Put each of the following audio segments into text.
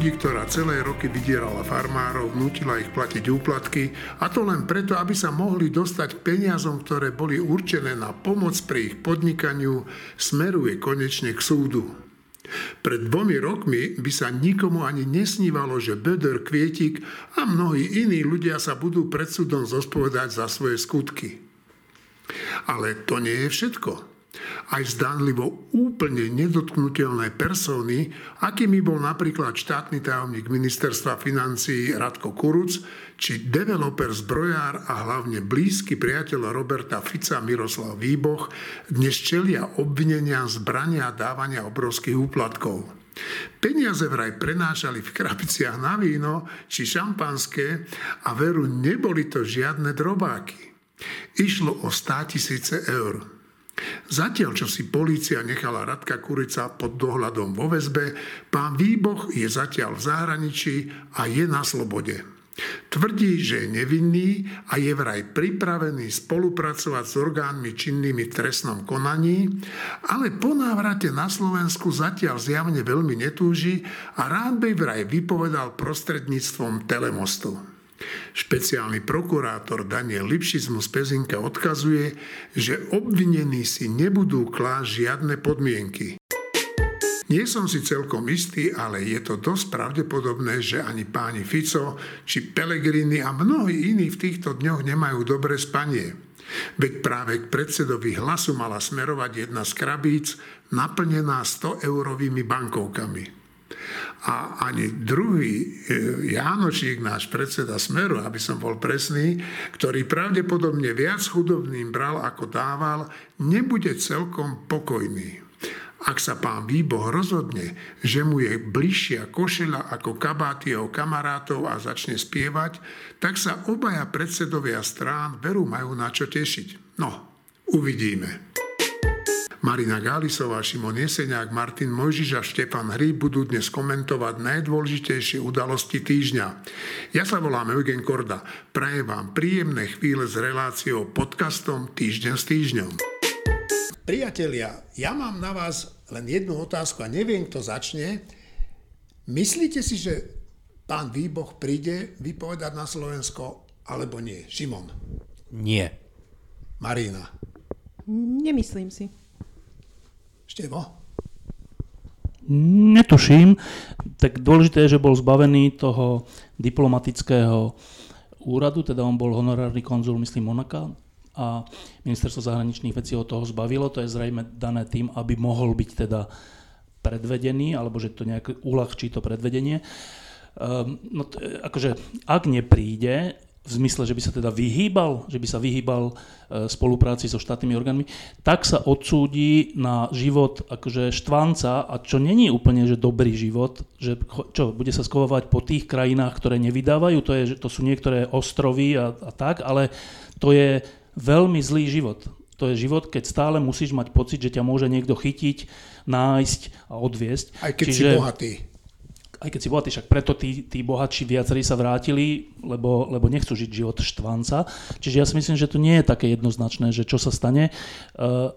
ľudí, ktorá celé roky vydierala farmárov, nutila ich platiť úplatky a to len preto, aby sa mohli dostať k peniazom, ktoré boli určené na pomoc pri ich podnikaniu, smeruje konečne k súdu. Pred dvomi rokmi by sa nikomu ani nesnívalo, že Böder Kvietik a mnohí iní ľudia sa budú pred súdom zospovedať za svoje skutky. Ale to nie je všetko aj zdánlivo úplne nedotknutelné persony, akými bol napríklad štátny tajomník ministerstva financí Radko Kuruc, či developer zbrojár a hlavne blízky priateľ Roberta Fica Miroslav Výboch, dnes čelia obvinenia zbrania a dávania obrovských úplatkov. Peniaze vraj prenášali v krabiciach na víno či šampanské a veru neboli to žiadne drobáky. Išlo o 100 tisíce eur. Zatiaľ, čo si polícia nechala Radka Kurica pod dohľadom vo väzbe, pán Výboch je zatiaľ v zahraničí a je na slobode. Tvrdí, že je nevinný a je vraj pripravený spolupracovať s orgánmi činnými trestnom konaní, ale po návrate na Slovensku zatiaľ zjavne veľmi netúži a rád by vraj vypovedal prostredníctvom telemostu. Špeciálny prokurátor Daniel Lipšizmus Pezinka odkazuje, že obvinení si nebudú klásť žiadne podmienky. Nie som si celkom istý, ale je to dosť pravdepodobné, že ani páni Fico či Pelegrini a mnohí iní v týchto dňoch nemajú dobré spanie. Veď práve k predsedovi hlasu mala smerovať jedna z krabíc naplnená 100 eurovými bankovkami. A ani druhý e, Jánočík, náš predseda Smeru, aby som bol presný, ktorý pravdepodobne viac chudobným bral ako dával, nebude celkom pokojný. Ak sa pán Výboh rozhodne, že mu je bližšia košela ako kabát jeho kamarátov a začne spievať, tak sa obaja predsedovia strán veru majú na čo tešiť. No, uvidíme. Marina Gálisová, Šimon Jeseniak, Martin Mojžiš a Štefan Hry budú dnes komentovať najdôležitejšie udalosti týždňa. Ja sa volám Eugen Korda. Prajem vám príjemné chvíle s reláciou podcastom Týždeň s týždňom. Priatelia, ja mám na vás len jednu otázku a neviem, kto začne. Myslíte si, že pán Výboch príde vypovedať na Slovensko alebo nie? Šimon? Nie. Marina? Nemyslím si. Števo? Netuším. Tak dôležité je, že bol zbavený toho diplomatického úradu, teda on bol honorárny konzul, myslím, Monaka a ministerstvo zahraničných vecí od toho zbavilo. To je zrejme dané tým, aby mohol byť teda predvedený, alebo že to nejak uľahčí to predvedenie. Um, no, t- akože, ak nepríde, v zmysle, že by sa teda vyhýbal, že by sa vyhýbal e, spolupráci so štátnymi orgánmi, tak sa odsúdi na život akože štvanca a čo není úplne že dobrý život, že čo, bude sa skovovať po tých krajinách, ktoré nevydávajú, to, je, to sú niektoré ostrovy a, a tak, ale to je veľmi zlý život. To je život, keď stále musíš mať pocit, že ťa môže niekto chytiť, nájsť a odviesť. Aj keď Čiže, si bohatý aj keď si bohatý, však preto tí, tí bohatší viacerí sa vrátili, lebo, lebo nechcú žiť život štvanca. Čiže ja si myslím, že to nie je také jednoznačné, že čo sa stane. Uh,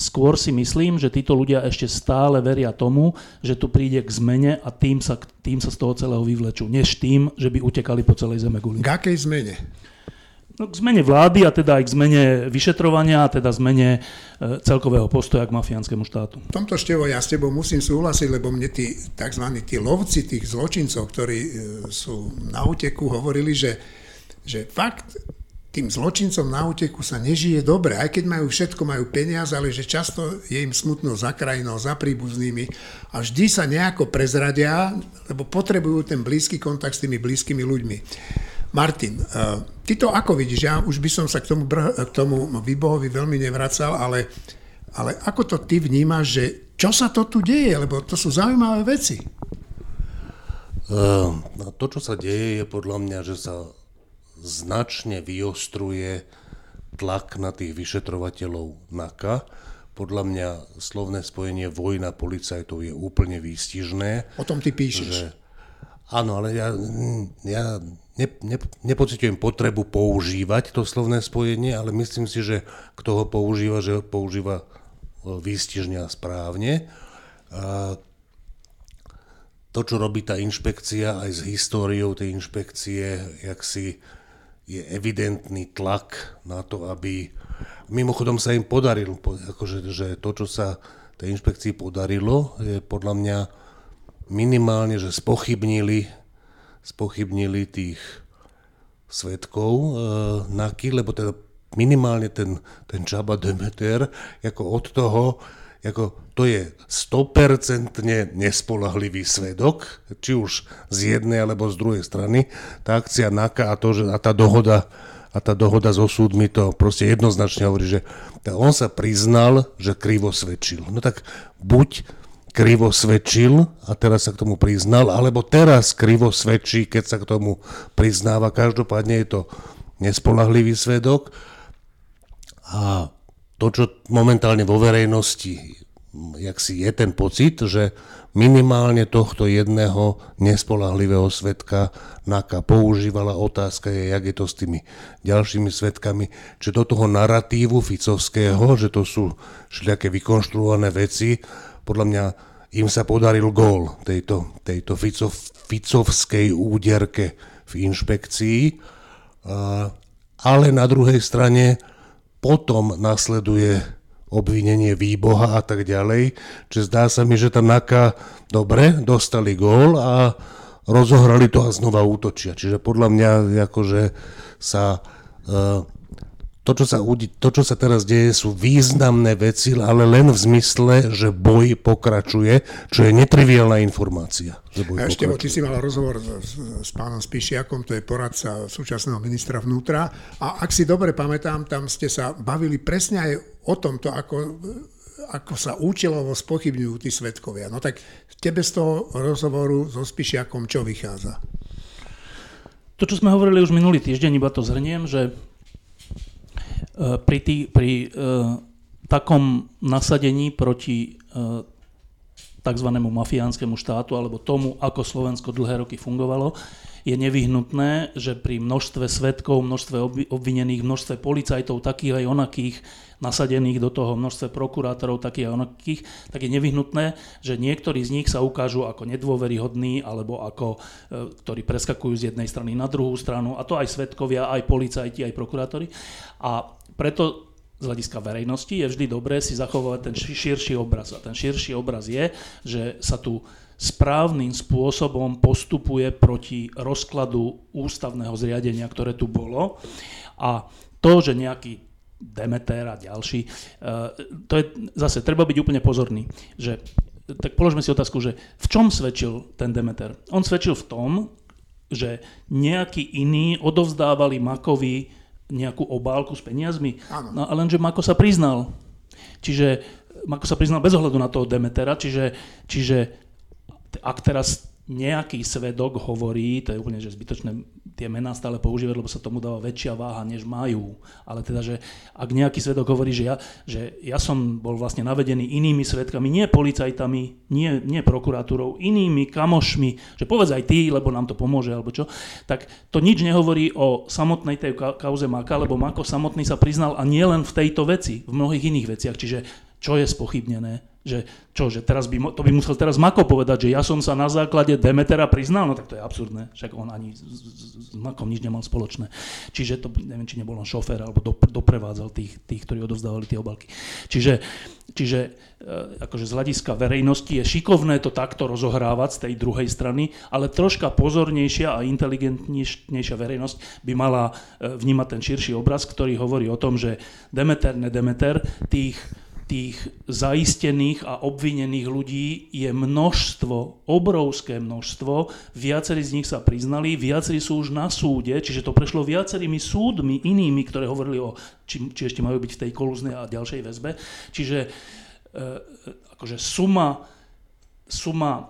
skôr si myslím, že títo ľudia ešte stále veria tomu, že tu príde k zmene a tým sa, tým sa z toho celého vyvlečú, než tým, že by utekali po celej zeme guli. K akej zmene? No, k zmene vlády a teda aj k zmene vyšetrovania a teda zmene e, celkového postoja k mafiánskému štátu. V tomto števo ja s tebou musím súhlasiť, lebo mne tí tzv. tí lovci tých zločincov, ktorí e, sú na úteku, hovorili, že, že fakt tým zločincom na úteku sa nežije dobre, aj keď majú všetko, majú peniaze, ale že často je im smutno za krajinou, za príbuznými a vždy sa nejako prezradia, lebo potrebujú ten blízky kontakt s tými blízkymi ľuďmi. Martin, uh, ty to ako vidíš? Ja už by som sa k tomu, br- k tomu výbohovi veľmi nevracal, ale, ale ako to ty vnímaš, že čo sa to tu deje? Lebo to sú zaujímavé veci. Uh, to, čo sa deje, je podľa mňa, že sa značne vyostruje tlak na tých vyšetrovateľov NAKA. Podľa mňa slovné spojenie vojna policajtov je úplne výstižné. O tom ty píšeš. Že, áno, ale ja, ja ne, ne, nepocitujem potrebu používať to slovné spojenie, ale myslím si, že kto ho používa, že ho používa e, výstižne a správne. A, to, čo robí tá inšpekcia aj s históriou tej inšpekcie, jak si je evidentný tlak na to, aby... Mimochodom sa im podarilo, akože, že to, čo sa tej inšpekcii podarilo, je podľa mňa minimálne, že spochybnili, spochybnili tých svetkov e, NAKY, lebo teda minimálne ten, ten Čaba Demeter, ako od toho, ako to je 100% nespolahlivý svedok, či už z jednej alebo z druhej strany. Tá akcia NAKA a, to, že, a tá dohoda a tá dohoda so súdmi to proste jednoznačne hovorí, že on sa priznal, že krivo svedčil. No tak buď krivo svedčil a teraz sa k tomu priznal, alebo teraz krivo svedčí, keď sa k tomu priznáva. Každopádne je to nespolahlivý svedok. A to, čo momentálne vo verejnosti jak si je ten pocit, že minimálne tohto jedného nespolahlivého svetka NAKA používala. Otázka je, jak je to s tými ďalšími svetkami. Či do toho narratívu Ficovského, že to sú všelijaké vykonštruované veci, podľa mňa im sa podaril gól tejto, tejto Ficov, Ficovskej úderke v inšpekcii, ale na druhej strane potom nasleduje obvinenie výboha a tak ďalej. Čiže zdá sa mi, že tá NAKA dobre, dostali gól a rozohrali to a znova útočia. Čiže podľa mňa akože sa uh, to čo, sa, to, čo sa teraz deje, sú významné veci, ale len v zmysle, že boj pokračuje, čo je netriviálna informácia. Že boj a ešte, ty si mal rozhovor s, s pánom Spišiakom, to je poradca súčasného ministra vnútra, a ak si dobre pamätám, tam ste sa bavili presne aj o tomto, ako, ako sa účelovo spochybňujú tí svetkovia. No tak tebe z toho rozhovoru so Spišiakom čo vychádza? To, čo sme hovorili už minulý týždeň, iba to zhrniem, že pri, tý, pri uh, takom nasadení proti uh, tzv. mafiánskemu štátu alebo tomu, ako Slovensko dlhé roky fungovalo, je nevyhnutné, že pri množstve svetkov, množstve obvinených, množstve policajtov, takých aj onakých, nasadených do toho množstve prokurátorov, takých aj onakých, tak je nevyhnutné, že niektorí z nich sa ukážu ako nedôveryhodní alebo ako, e, ktorí preskakujú z jednej strany na druhú stranu, a to aj svetkovia, aj policajti, aj prokurátori. A preto z hľadiska verejnosti je vždy dobré si zachovať ten širší obraz. A ten širší obraz je, že sa tu správnym spôsobom postupuje proti rozkladu ústavného zriadenia, ktoré tu bolo. A to, že nejaký Demeter a ďalší, e, to je zase, treba byť úplne pozorný, že tak položme si otázku, že v čom svedčil ten Demeter? On svedčil v tom, že nejakí iní odovzdávali Makovi nejakú obálku s peniazmi, no, a lenže Mako sa priznal. Čiže Mako sa priznal bez ohľadu na toho Demetera, čiže, čiže ak teraz nejaký svedok hovorí, to je úplne že zbytočné tie mená stále používať, lebo sa tomu dáva väčšia váha, než majú. Ale teda, že ak nejaký svedok hovorí, že ja, že ja som bol vlastne navedený inými svedkami, nie policajtami, nie, nie prokuratúrou, inými kamošmi, že povedz aj ty, lebo nám to pomôže, alebo čo, tak to nič nehovorí o samotnej tej kauze Maka, lebo Mako samotný sa priznal a nie len v tejto veci, v mnohých iných veciach. Čiže čo je spochybnené? Že čo, že teraz by, to by musel teraz Mako povedať, že ja som sa na základe Demetera priznal, no tak to je absurdné, však on ani s, s, s Makom nič nemal spoločné. Čiže to, neviem, či nebol on šofér, alebo do, doprevádzal tých, tých, ktorí odovzdávali tie obalky. Čiže, čiže e, akože z hľadiska verejnosti je šikovné to takto rozohrávať z tej druhej strany, ale troška pozornejšia a inteligentnejšia verejnosť by mala e, vnímať ten širší obraz, ktorý hovorí o tom, že Demeter, nedemeter, tých tých zaistených a obvinených ľudí je množstvo, obrovské množstvo, viacerí z nich sa priznali, viacerí sú už na súde, čiže to prešlo viacerými súdmi inými, ktoré hovorili o, či, či ešte majú byť v tej kolúznej a ďalšej väzbe. Čiže e, akože suma, suma e,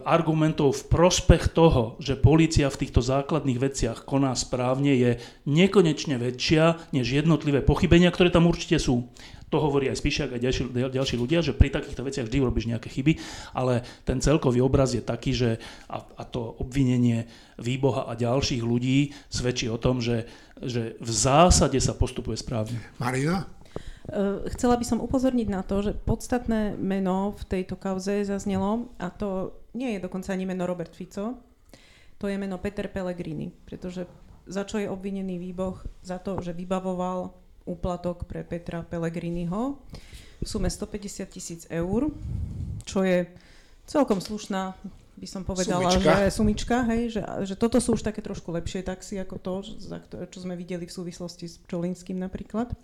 argumentov v prospech toho, že policia v týchto základných veciach koná správne, je nekonečne väčšia než jednotlivé pochybenia, ktoré tam určite sú to hovorí aj Spíšak, aj ďalší, ďalší ľudia, že pri takýchto veciach vždy urobíš nejaké chyby, ale ten celkový obraz je taký, že a, a to obvinenie výboha a ďalších ľudí svedčí o tom, že, že v zásade sa postupuje správne. Marina? chcela by som upozorniť na to, že podstatné meno v tejto kauze zaznelo, a to nie je dokonca ani meno Robert Fico, to je meno Peter Pellegrini, pretože za čo je obvinený výboh? Za to, že vybavoval úplatok pre Petra Pellegriniho v sume 150 tisíc eur, čo je celkom slušná by som povedala, sumička. že sumička, hej, že, že toto sú už také trošku lepšie taxi ako to, čo sme videli v súvislosti s Čolinským napríklad.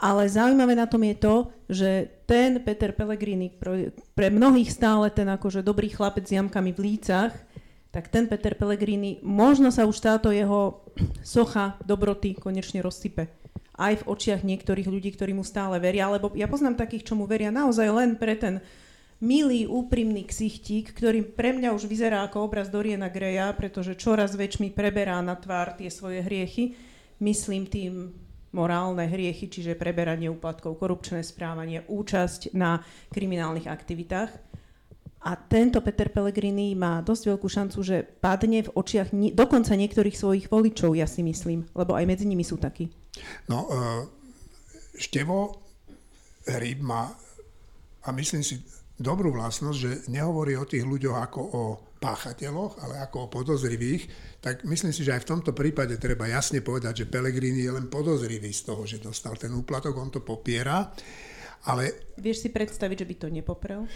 Ale zaujímavé na tom je to, že ten Peter Pellegrini, pre, pre mnohých stále ten akože dobrý chlapec s jamkami v lícach, tak ten Peter Pellegrini, možno sa už táto jeho socha dobroty konečne rozsype. Aj v očiach niektorých ľudí, ktorí mu stále veria, lebo ja poznám takých, čo mu veria naozaj len pre ten milý, úprimný ksichtík, ktorý pre mňa už vyzerá ako obraz Doriana Greja, pretože čoraz väčšmi preberá na tvár tie svoje hriechy. Myslím tým morálne hriechy, čiže preberanie úplatkov, korupčné správanie, účasť na kriminálnych aktivitách. A tento Peter Pellegrini má dosť veľkú šancu, že padne v očiach ni- dokonca niektorých svojich voličov, ja si myslím, lebo aj medzi nimi sú takí. No, uh, Števo Hryb má, a myslím si, dobrú vlastnosť, že nehovorí o tých ľuďoch ako o páchateľoch, ale ako o podozrivých, tak myslím si, že aj v tomto prípade treba jasne povedať, že Pelegrini je len podozrivý z toho, že dostal ten úplatok, on to popiera. Ale... Vieš si predstaviť, že by to nepoprel?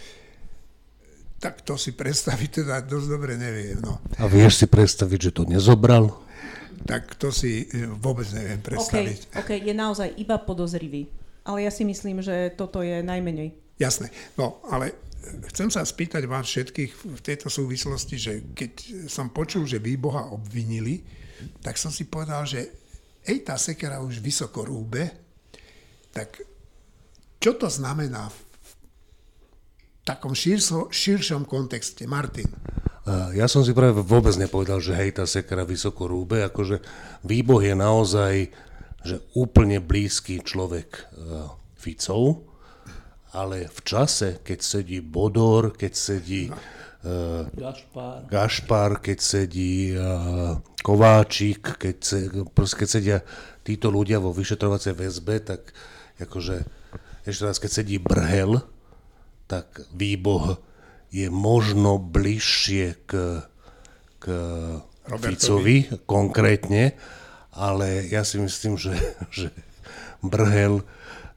Tak to si predstaviť teda dosť dobre neviem. No. A vieš si predstaviť, že to nezobral? Tak to si e, vôbec neviem predstaviť. OK, okay je naozaj iba podozrivý. Ale ja si myslím, že toto je najmenej. Jasné. No, ale chcem sa spýtať vás všetkých v tejto súvislosti, že keď som počul, že Výboha obvinili, tak som si povedal, že ej, tá sekera už vysoko rúbe, tak čo to znamená v takom širso, širšom kontexte? Martin. Ja som si práve vôbec nepovedal, že hej, tá sekera vysoko rúbe, akože Výboh je naozaj že úplne blízky človek uh, Ficov, ale v čase, keď sedí Bodor, keď sedí uh, Gašpar. Gašpar, keď sedí uh, Kováčik, keď, se, keď sedia títo ľudia vo vyšetrovacej väzbe, tak akože ešte raz, keď sedí Brhel, tak výboh je možno bližšie k, k Ficovi konkrétne, ale ja si myslím, že, že Brhel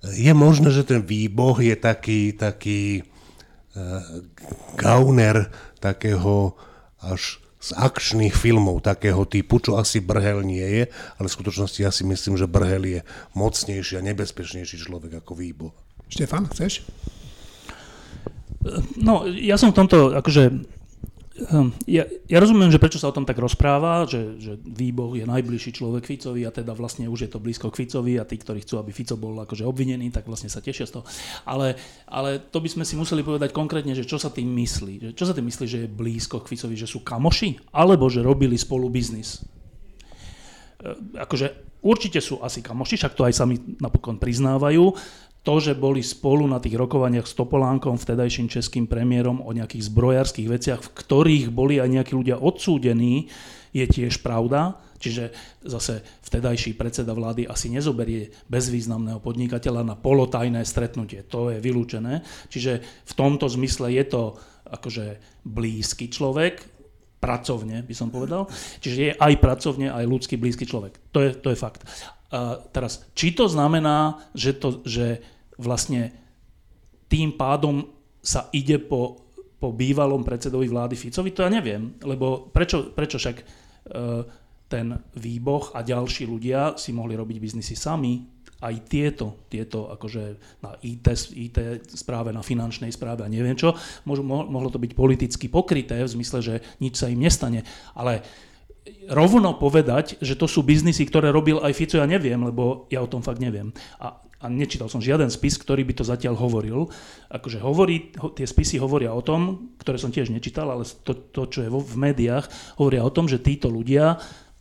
je možné, že ten výboh je taký, taký uh, gauner takého až z akčných filmov takého typu, čo asi Brhel nie je, ale v skutočnosti ja si myslím, že Brhel je mocnejší a nebezpečnejší človek ako výboh. Štefan, chceš? No, ja som v tomto, akože Hm, ja, ja rozumiem, že prečo sa o tom tak rozpráva, že, že Výboh je najbližší človek Ficovi a teda vlastne už je to blízko k Ficovi a tí, ktorí chcú, aby Fico bol akože obvinený, tak vlastne sa tešia z toho. Ale, ale to by sme si museli povedať konkrétne, že čo sa tým myslí. Že, čo sa tým myslí, že je blízko k Ficovi, že sú kamoši? Alebo že robili spolu biznis? E, akože určite sú asi kamoši, však to aj sami napokon priznávajú to, že boli spolu na tých rokovaniach s Topolánkom, vtedajším českým premiérom o nejakých zbrojárských veciach, v ktorých boli aj nejakí ľudia odsúdení, je tiež pravda. Čiže zase vtedajší predseda vlády asi nezoberie bezvýznamného podnikateľa na polotajné stretnutie. To je vylúčené. Čiže v tomto zmysle je to akože blízky človek, pracovne by som povedal. Čiže je aj pracovne, aj ľudský blízky človek. To je, to je fakt. Teraz, či to znamená, že, to, že vlastne tým pádom sa ide po, po bývalom predsedovi vlády Ficovi, to ja neviem, lebo prečo, prečo však e, ten výboh a ďalší ľudia si mohli robiť biznisy sami, aj tieto, tieto akože na IT, IT správe, na finančnej správe a neviem čo, mohlo to byť politicky pokryté v zmysle, že nič sa im nestane, ale rovno povedať, že to sú biznisy, ktoré robil aj Fico, ja neviem, lebo ja o tom fakt neviem. A, a nečítal som žiaden spis, ktorý by to zatiaľ hovoril. Akože hovorí, ho, tie spisy hovoria o tom, ktoré som tiež nečítal, ale to, to čo je vo, v médiách, hovoria o tom, že títo ľudia,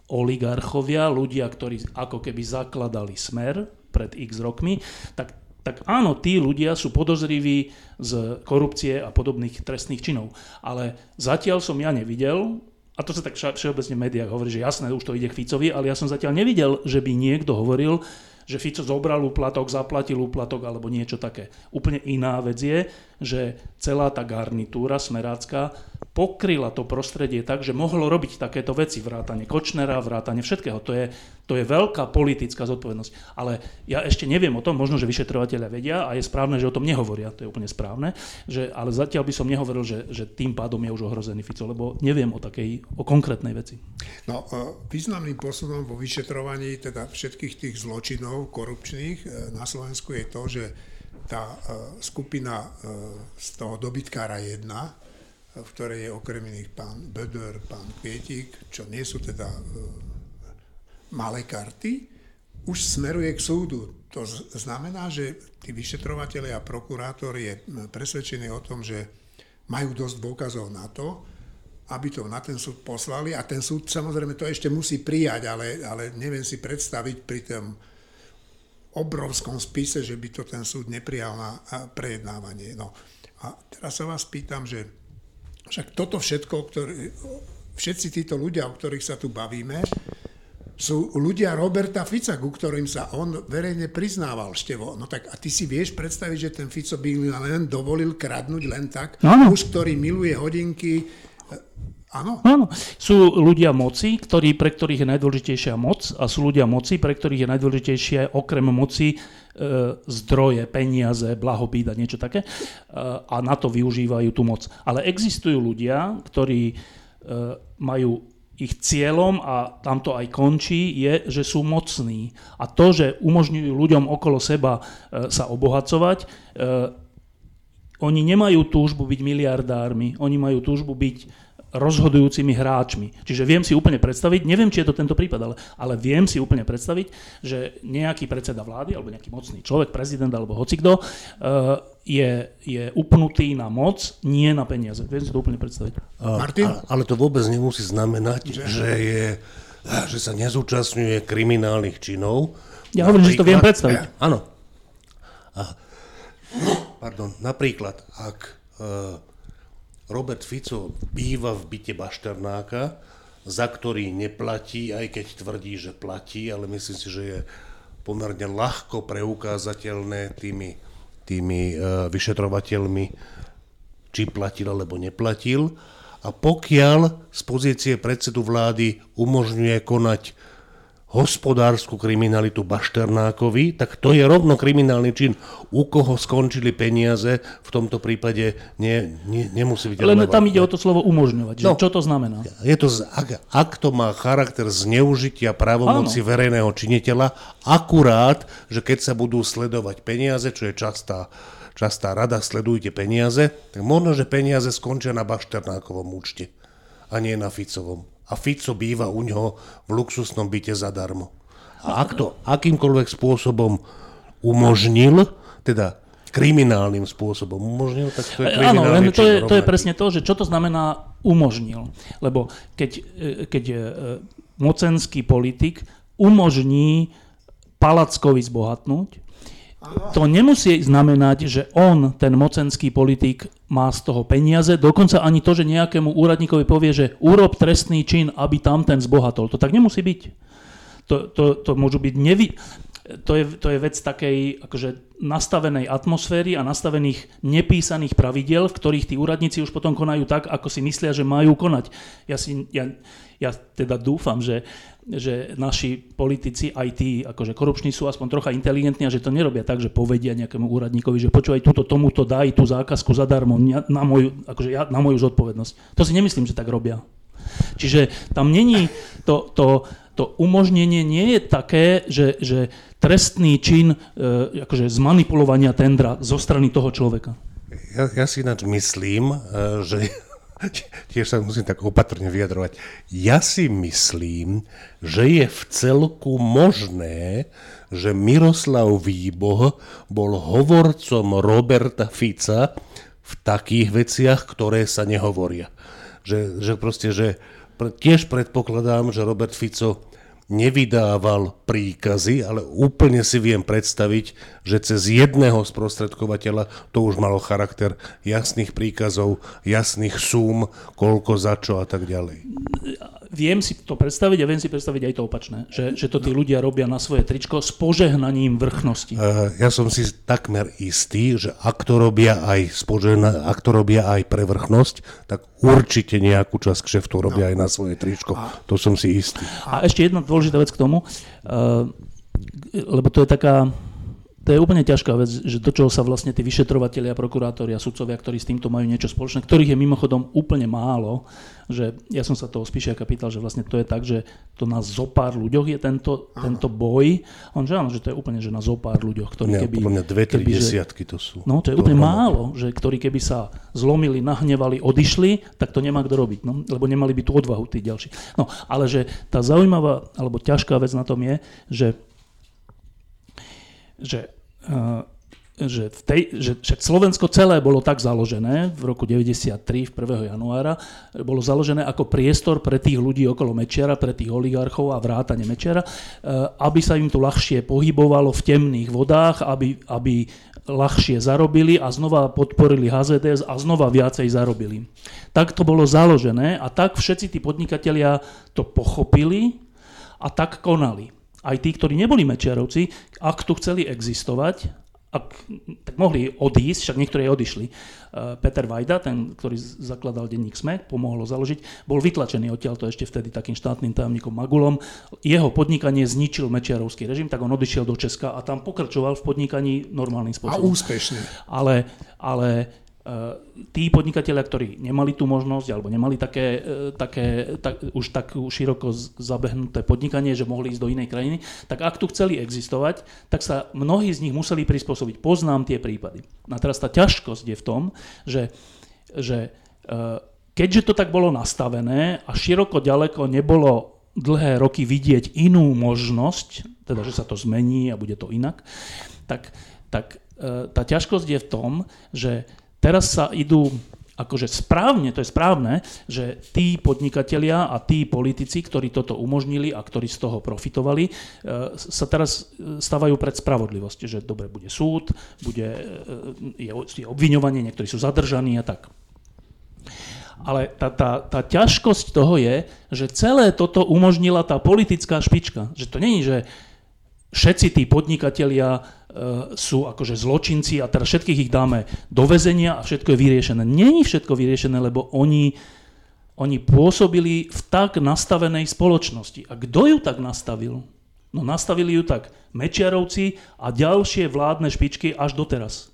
oligarchovia, ľudia, ktorí ako keby zakladali smer pred x rokmi, tak tak áno, tí ľudia sú podozriví z korupcie a podobných trestných činov. Ale zatiaľ som ja nevidel, a to sa tak všeobecne v médiách hovorí, že jasné, už to ide k Ficovi, ale ja som zatiaľ nevidel, že by niekto hovoril, že Fico zobral úplatok, zaplatil úplatok alebo niečo také. Úplne iná vec je, že celá tá garnitúra smerácká pokryla to prostredie tak, že mohlo robiť takéto veci, vrátane Kočnera, vrátane všetkého. To je, to je veľká politická zodpovednosť. Ale ja ešte neviem o tom, možno, že vyšetrovateľia vedia a je správne, že o tom nehovoria, to je úplne správne, že, ale zatiaľ by som nehovoril, že, že tým pádom je už ohrozený Fico, lebo neviem o takej, o konkrétnej veci. No, e, významným posudom vo vyšetrovaní teda všetkých tých zločinov korupčných e, na Slovensku je to, že tá e, skupina z toho dobytkára 1, v ktorej je okrem iných pán Böder, pán Kvietik, čo nie sú teda e, malé karty, už smeruje k súdu. To znamená, že tí vyšetrovateľi a prokurátor je presvedčený o tom, že majú dosť dôkazov na to, aby to na ten súd poslali a ten súd samozrejme to ešte musí prijať, ale, ale neviem si predstaviť pri tom obrovskom spise, že by to ten súd neprijal na prejednávanie. No. A teraz sa vás pýtam, že však toto všetko, ktorý, všetci títo ľudia, o ktorých sa tu bavíme, sú ľudia Roberta Fica, ku ktorým sa on verejne priznával, Števo. No tak a ty si vieš predstaviť, že ten Fico by len dovolil kradnúť len tak? Áno. Muž, ktorý miluje hodinky, Áno. Áno. Sú ľudia moci, ktorí, pre ktorých je najdôležitejšia moc a sú ľudia moci, pre ktorých je najdôležitejšie okrem moci zdroje, peniaze, blahobyt a niečo také. E, a na to využívajú tú moc. Ale existujú ľudia, ktorí e, majú ich cieľom, a tam to aj končí, je, že sú mocní. A to, že umožňujú ľuďom okolo seba e, sa obohacovať, e, oni nemajú túžbu byť miliardármi, oni majú túžbu byť rozhodujúcimi hráčmi. Čiže viem si úplne predstaviť, neviem, či je to tento prípad, ale, ale viem si úplne predstaviť, že nejaký predseda vlády alebo nejaký mocný človek, prezident alebo hocikto, uh, je, je upnutý na moc, nie na peniaze. Viem si to úplne predstaviť. Martin? A, ale to vôbec nemusí znamenať, že, že, je, že sa nezúčastňuje kriminálnych činov. Ja hovorím, že to viem predstaviť. Áno. A, pardon, napríklad, ak uh, Robert Fico býva v byte Bašternáka, za ktorý neplatí, aj keď tvrdí, že platí, ale myslím si, že je pomerne ľahko preukázateľné tými, tými uh, vyšetrovateľmi, či platil alebo neplatil. A pokiaľ z pozície predsedu vlády umožňuje konať hospodárskú kriminalitu Bašternákovi, tak to je rovno kriminálny čin. U koho skončili peniaze, v tomto prípade nie, nie, nemusí byť Len tam ide o to slovo umožňovať. No, čo to znamená? Je to, ak, ak to má charakter zneužitia právomoci Áno. verejného činiteľa, akurát, že keď sa budú sledovať peniaze, čo je častá častá rada, sledujte peniaze, tak možno, že peniaze skončia na Bašternákovom účte a nie na Ficovom a Fico býva u ňoho v luxusnom byte zadarmo. A ak to akýmkoľvek spôsobom umožnil, teda kriminálnym spôsobom umožnil, tak to je Áno, len to je, to je presne to, že čo to znamená umožnil. Lebo keď, e, keď e, mocenský politik umožní Palackovi zbohatnúť, to nemusí znamenať, že on, ten mocenský politik, má z toho peniaze, dokonca ani to, že nejakému úradníkovi povie, že urob trestný čin, aby tam ten zbohatol. To tak nemusí byť. To, to, to môžu byť nevy... To je, to je vec takej akože nastavenej atmosféry a nastavených nepísaných pravidel, v ktorých tí úradníci už potom konajú tak, ako si myslia, že majú konať. Ja, si, ja, ja teda dúfam, že že naši politici, aj tí akože korupční sú aspoň trocha inteligentní a že to nerobia tak, že povedia nejakému úradníkovi, že počúvaj, túto tomuto daj tú zákazku zadarmo na moju, akože ja, na moju zodpovednosť. To si nemyslím, že tak robia. Čiže tam není to, to, to umožnenie nie je také, že, že trestný čin e, akože zmanipulovania tendra zo strany toho človeka. Ja, ja si ináč myslím, e, že tiež sa musím tak opatrne vyjadrovať. Ja si myslím, že je v celku možné, že Miroslav Výboh bol hovorcom Roberta Fica v takých veciach, ktoré sa nehovoria. Že, že proste, že tiež predpokladám, že Robert Fico nevydával príkazy, ale úplne si viem predstaviť, že cez jedného sprostredkovateľa to už malo charakter jasných príkazov, jasných súm, koľko za čo a tak ďalej. Viem si to predstaviť a viem si predstaviť aj to opačné, že, že to tí ľudia robia na svoje tričko s požehnaním vrchnosti. Uh, ja som si takmer istý, že ak to robia aj, spožehna, ak to robia aj pre vrchnosť, tak určite nejakú časť kšeftu robia no. aj na svoje tričko. To som si istý. A ešte jedna dôležitá vec k tomu, uh, lebo to je taká to je úplne ťažká vec, že do čoho sa vlastne tí vyšetrovatelia, prokurátori a sudcovia, ktorí s týmto majú niečo spoločné, ktorých je mimochodom úplne málo, že ja som sa toho Spíšiaka pýtal, že vlastne to je tak, že to na zopár ľuďoch je tento, tento boj. On že áno, že to je úplne, že na zopár ľuďoch, ktorí Nie, keby... Podľa mňa dve, tri desiatky to sú. No, to je to úplne málo, že ktorí keby sa zlomili, nahnevali, odišli, tak to nemá kto robiť, no, lebo nemali by tú odvahu tí ďalší. No, ale že tá zaujímavá, alebo ťažká vec na tom je, že že že, v tej, že však Slovensko celé bolo tak založené v roku 93, v 1. januára, bolo založené ako priestor pre tých ľudí okolo Mečiara, pre tých oligarchov a vrátane Mečiara, aby sa im tu ľahšie pohybovalo v temných vodách, aby, aby ľahšie zarobili a znova podporili HZDS a znova viacej zarobili. Tak to bolo založené a tak všetci tí podnikatelia to pochopili a tak konali aj tí, ktorí neboli Mečiarovci, ak tu chceli existovať, ak, tak mohli odísť, však niektorí odišli. E, Peter Vajda, ten, ktorý zakladal denník SME, pomohol ho založiť, bol vytlačený odtiaľ to ešte vtedy takým štátnym tajomníkom Magulom. Jeho podnikanie zničil Mečiarovský režim, tak on odišiel do Česka a tam pokračoval v podnikaní normálnym spôsobom. A úspešne. Ale, ale tí podnikatelia, ktorí nemali tú možnosť alebo nemali také, e, také tak, už tak široko zabehnuté podnikanie, že mohli ísť do inej krajiny, tak ak tu chceli existovať, tak sa mnohí z nich museli prispôsobiť. Poznám tie prípady. A teraz tá ťažkosť je v tom, že, že e, keďže to tak bolo nastavené a široko ďaleko nebolo dlhé roky vidieť inú možnosť, teda že sa to zmení a bude to inak, tak, tak tá ťažkosť je v tom, že Teraz sa idú akože správne, to je správne, že tí podnikatelia a tí politici, ktorí toto umožnili a ktorí z toho profitovali, e, sa teraz e, stávajú pred spravodlivosť, že dobre, bude súd, bude, e, je, obviňovanie, niektorí sú zadržaní a tak. Ale tá, tá, tá ťažkosť toho je, že celé toto umožnila tá politická špička. Že to není, že všetci tí podnikatelia sú akože zločinci a teraz všetkých ich dáme do väzenia a všetko je vyriešené. Není všetko vyriešené, lebo oni, oni pôsobili v tak nastavenej spoločnosti. A kto ju tak nastavil? No nastavili ju tak Mečiarovci a ďalšie vládne špičky až doteraz.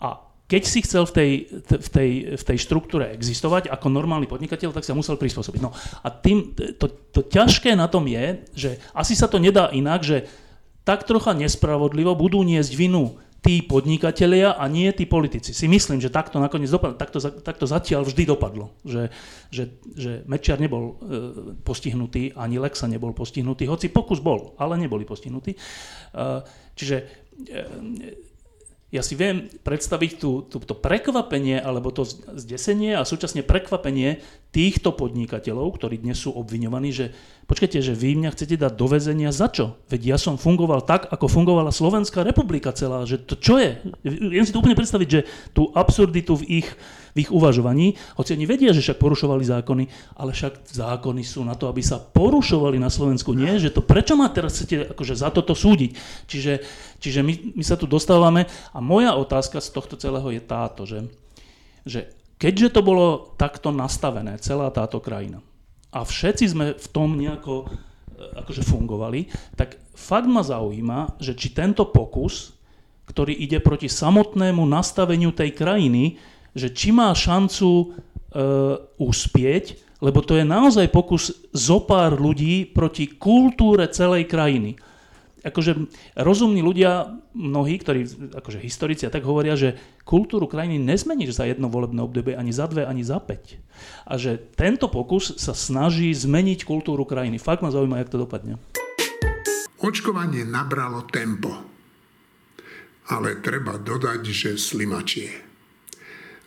A keď si chcel v tej, v, tej, v tej štruktúre existovať ako normálny podnikateľ, tak sa musel prispôsobiť. No a tým, to, to ťažké na tom je, že asi sa to nedá inak, že tak trocha nespravodlivo budú niesť vinu tí podnikatelia a nie tí politici. Si myslím, že takto nakoniec dopadlo, takto, takto zatiaľ vždy dopadlo. Že, že, že Mečiar nebol e, postihnutý, ani Lexa nebol postihnutý, hoci pokus bol, ale neboli postihnutí. E, čiže e, ja si viem predstaviť tú, tú, to prekvapenie alebo to zdesenie a súčasne prekvapenie týchto podnikateľov, ktorí dnes sú obviňovaní, že počkajte, že vy mňa chcete dať do väzenia za čo? Veď ja som fungoval tak, ako fungovala Slovenská republika celá, že to čo je? Viem si to úplne predstaviť, že tú absurditu v ich v ich uvažovaní, hoci oni vedia, že však porušovali zákony, ale však zákony sú na to, aby sa porušovali na Slovensku. Nie, že to prečo ma teraz chcete akože za toto súdiť? Čiže, čiže my, my sa tu dostávame a moja otázka z tohto celého je táto, že, že keďže to bolo takto nastavené, celá táto krajina, a všetci sme v tom nejako e, akože fungovali, tak fakt ma zaujíma, že či tento pokus, ktorý ide proti samotnému nastaveniu tej krajiny, že či má šancu e, uspieť, lebo to je naozaj pokus zo pár ľudí proti kultúre celej krajiny. Akože rozumní ľudia, mnohí, ktorí akože historici a tak hovoria, že kultúru krajiny nezmeníš za jedno volebné obdobie, ani za dve, ani za päť. A že tento pokus sa snaží zmeniť kultúru krajiny. Fakt ma zaujíma, jak to dopadne. Očkovanie nabralo tempo, ale treba dodať, že slimačie.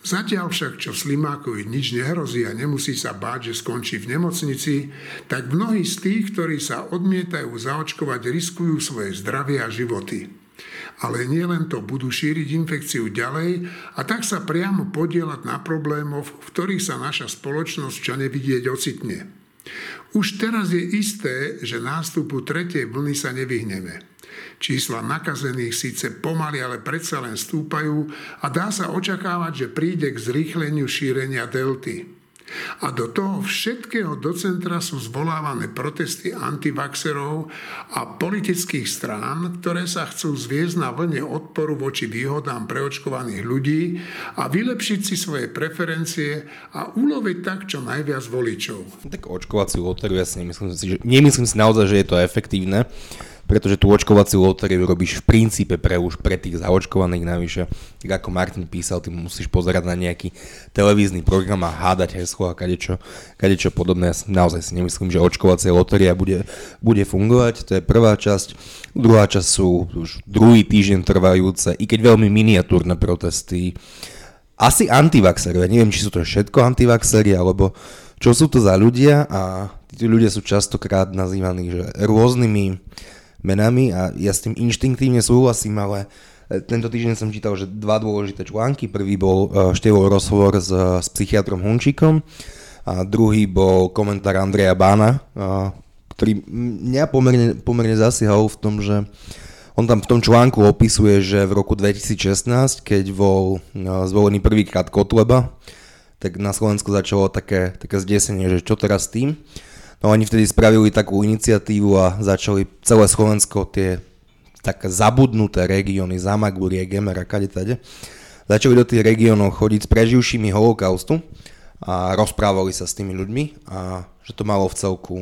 Zatiaľ však, čo Slimákovi nič nehrozí a nemusí sa báť, že skončí v nemocnici, tak mnohí z tých, ktorí sa odmietajú zaočkovať, riskujú svoje zdravie a životy. Ale nielen to, budú šíriť infekciu ďalej a tak sa priamo podielať na problémoch, v ktorých sa naša spoločnosť čo nevidieť ocitne. Už teraz je isté, že nástupu tretej vlny sa nevyhneme. Čísla nakazených síce pomaly, ale predsa len stúpajú a dá sa očakávať, že príde k zrýchleniu šírenia delty. A do toho všetkého do centra sú zvolávané protesty antivaxerov a politických strán, ktoré sa chcú zviezť na vlne odporu voči výhodám preočkovaných ľudí a vylepšiť si svoje preferencie a uloviť tak čo najviac voličov. Tak očkovaciu lotériu, ja si nemyslím si, že, nemyslím si naozaj, že je to efektívne pretože tú očkovaciu lotériu robíš v princípe pre už pre tých zaočkovaných navyše. Tak ako Martin písal, ty musíš pozerať na nejaký televízny program a hádať heslo a kadečo, kadečo podobné. Ja naozaj si nemyslím, že očkovacia lotéria bude, bude fungovať. To je prvá časť. Druhá časť sú už druhý týždeň trvajúce, i keď veľmi miniatúrne protesty. Asi antivaxery, ja neviem, či sú to všetko antivaxery, alebo čo sú to za ľudia a tí ľudia sú častokrát nazývaní že rôznymi menami a ja s tým inštinktívne súhlasím, ale e, tento týždeň som čítal, že dva dôležité články. Prvý bol uh, Števov rozhovor s, s psychiatrom Hunčíkom a druhý bol komentár Andreja Bána, uh, ktorý mňa pomerne, pomerne zasiahol v tom, že on tam v tom článku opisuje, že v roku 2016, keď bol uh, zvolený prvýkrát Kotleba, tak na Slovensku začalo také, také zdesenie, že čo teraz s tým. No oni vtedy spravili takú iniciatívu a začali celé Slovensko tie tak zabudnuté regióny, Zamagúrie, Gemer a kade tade, začali do tých regiónov chodiť s preživšími holokaustu a rozprávali sa s tými ľuďmi a že to malo v celku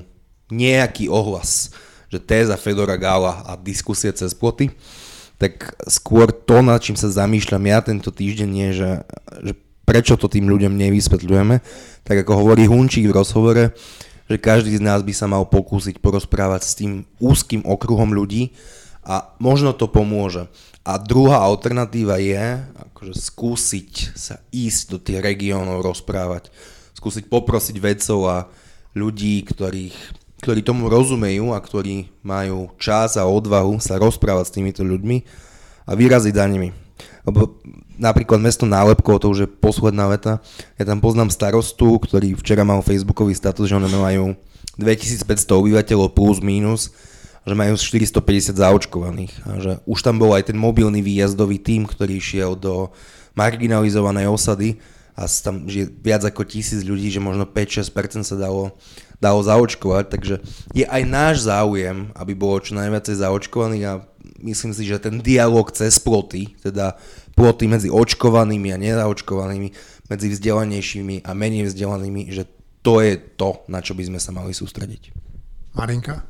nejaký ohlas, že téza Fedora Gála a diskusie cez ploty, tak skôr to, nad čím sa zamýšľam ja tento týždeň je, že, že prečo to tým ľuďom nevysvetľujeme, tak ako hovorí Hunčík v rozhovore, že každý z nás by sa mal pokúsiť porozprávať s tým úzkým okruhom ľudí a možno to pomôže. A druhá alternatíva je akože skúsiť sa ísť do tých regiónov rozprávať. Skúsiť poprosiť vedcov a ľudí, ktorých, ktorí tomu rozumejú a ktorí majú čas a odvahu sa rozprávať s týmito ľuďmi a vyraziť za nimi. Lebo napríklad mesto Nálepko, to už je posledná veta, ja tam poznám starostu, ktorý včera mal facebookový status, že oni majú 2500 obyvateľov plus minus, že majú 450 zaočkovaných. A že už tam bol aj ten mobilný výjazdový tím, ktorý šiel do marginalizovanej osady a tam žije viac ako tisíc ľudí, že možno 5-6% sa dalo, dalo zaočkovať, takže je aj náš záujem, aby bolo čo najviacej zaočkovaných a myslím si, že ten dialog cez ploty, teda ploty medzi očkovanými a nezaočkovanými, medzi vzdelanejšími a menej vzdelanými, že to je to, na čo by sme sa mali sústrediť. Marinka?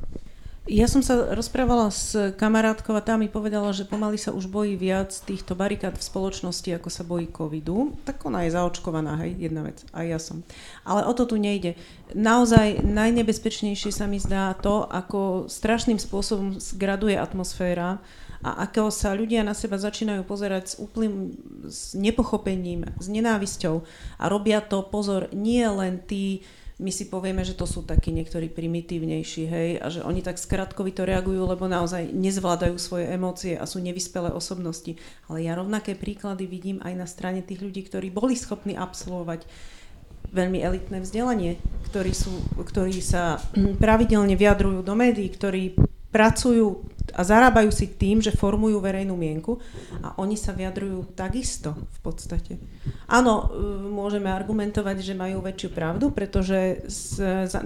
Ja som sa rozprávala s kamarátkou a tá mi povedala, že pomaly sa už bojí viac týchto barikád v spoločnosti, ako sa bojí covidu. Tak ona je zaočkovaná, hej, jedna vec. A ja som. Ale o to tu nejde. Naozaj najnebezpečnejšie sa mi zdá to, ako strašným spôsobom graduje atmosféra a ako sa ľudia na seba začínajú pozerať s úplným s nepochopením, s nenávisťou a robia to, pozor, nie len tí, my si povieme, že to sú takí niektorí primitívnejší, hej, a že oni tak skratkovito reagujú, lebo naozaj nezvládajú svoje emócie a sú nevyspelé osobnosti. Ale ja rovnaké príklady vidím aj na strane tých ľudí, ktorí boli schopní absolvovať veľmi elitné vzdelanie, ktorí, sú, ktorí sa pravidelne vyjadrujú do médií, ktorí pracujú a zarábajú si tým, že formujú verejnú mienku a oni sa vyjadrujú takisto v podstate. Áno, e, môžeme argumentovať, že majú väčšiu pravdu, pretože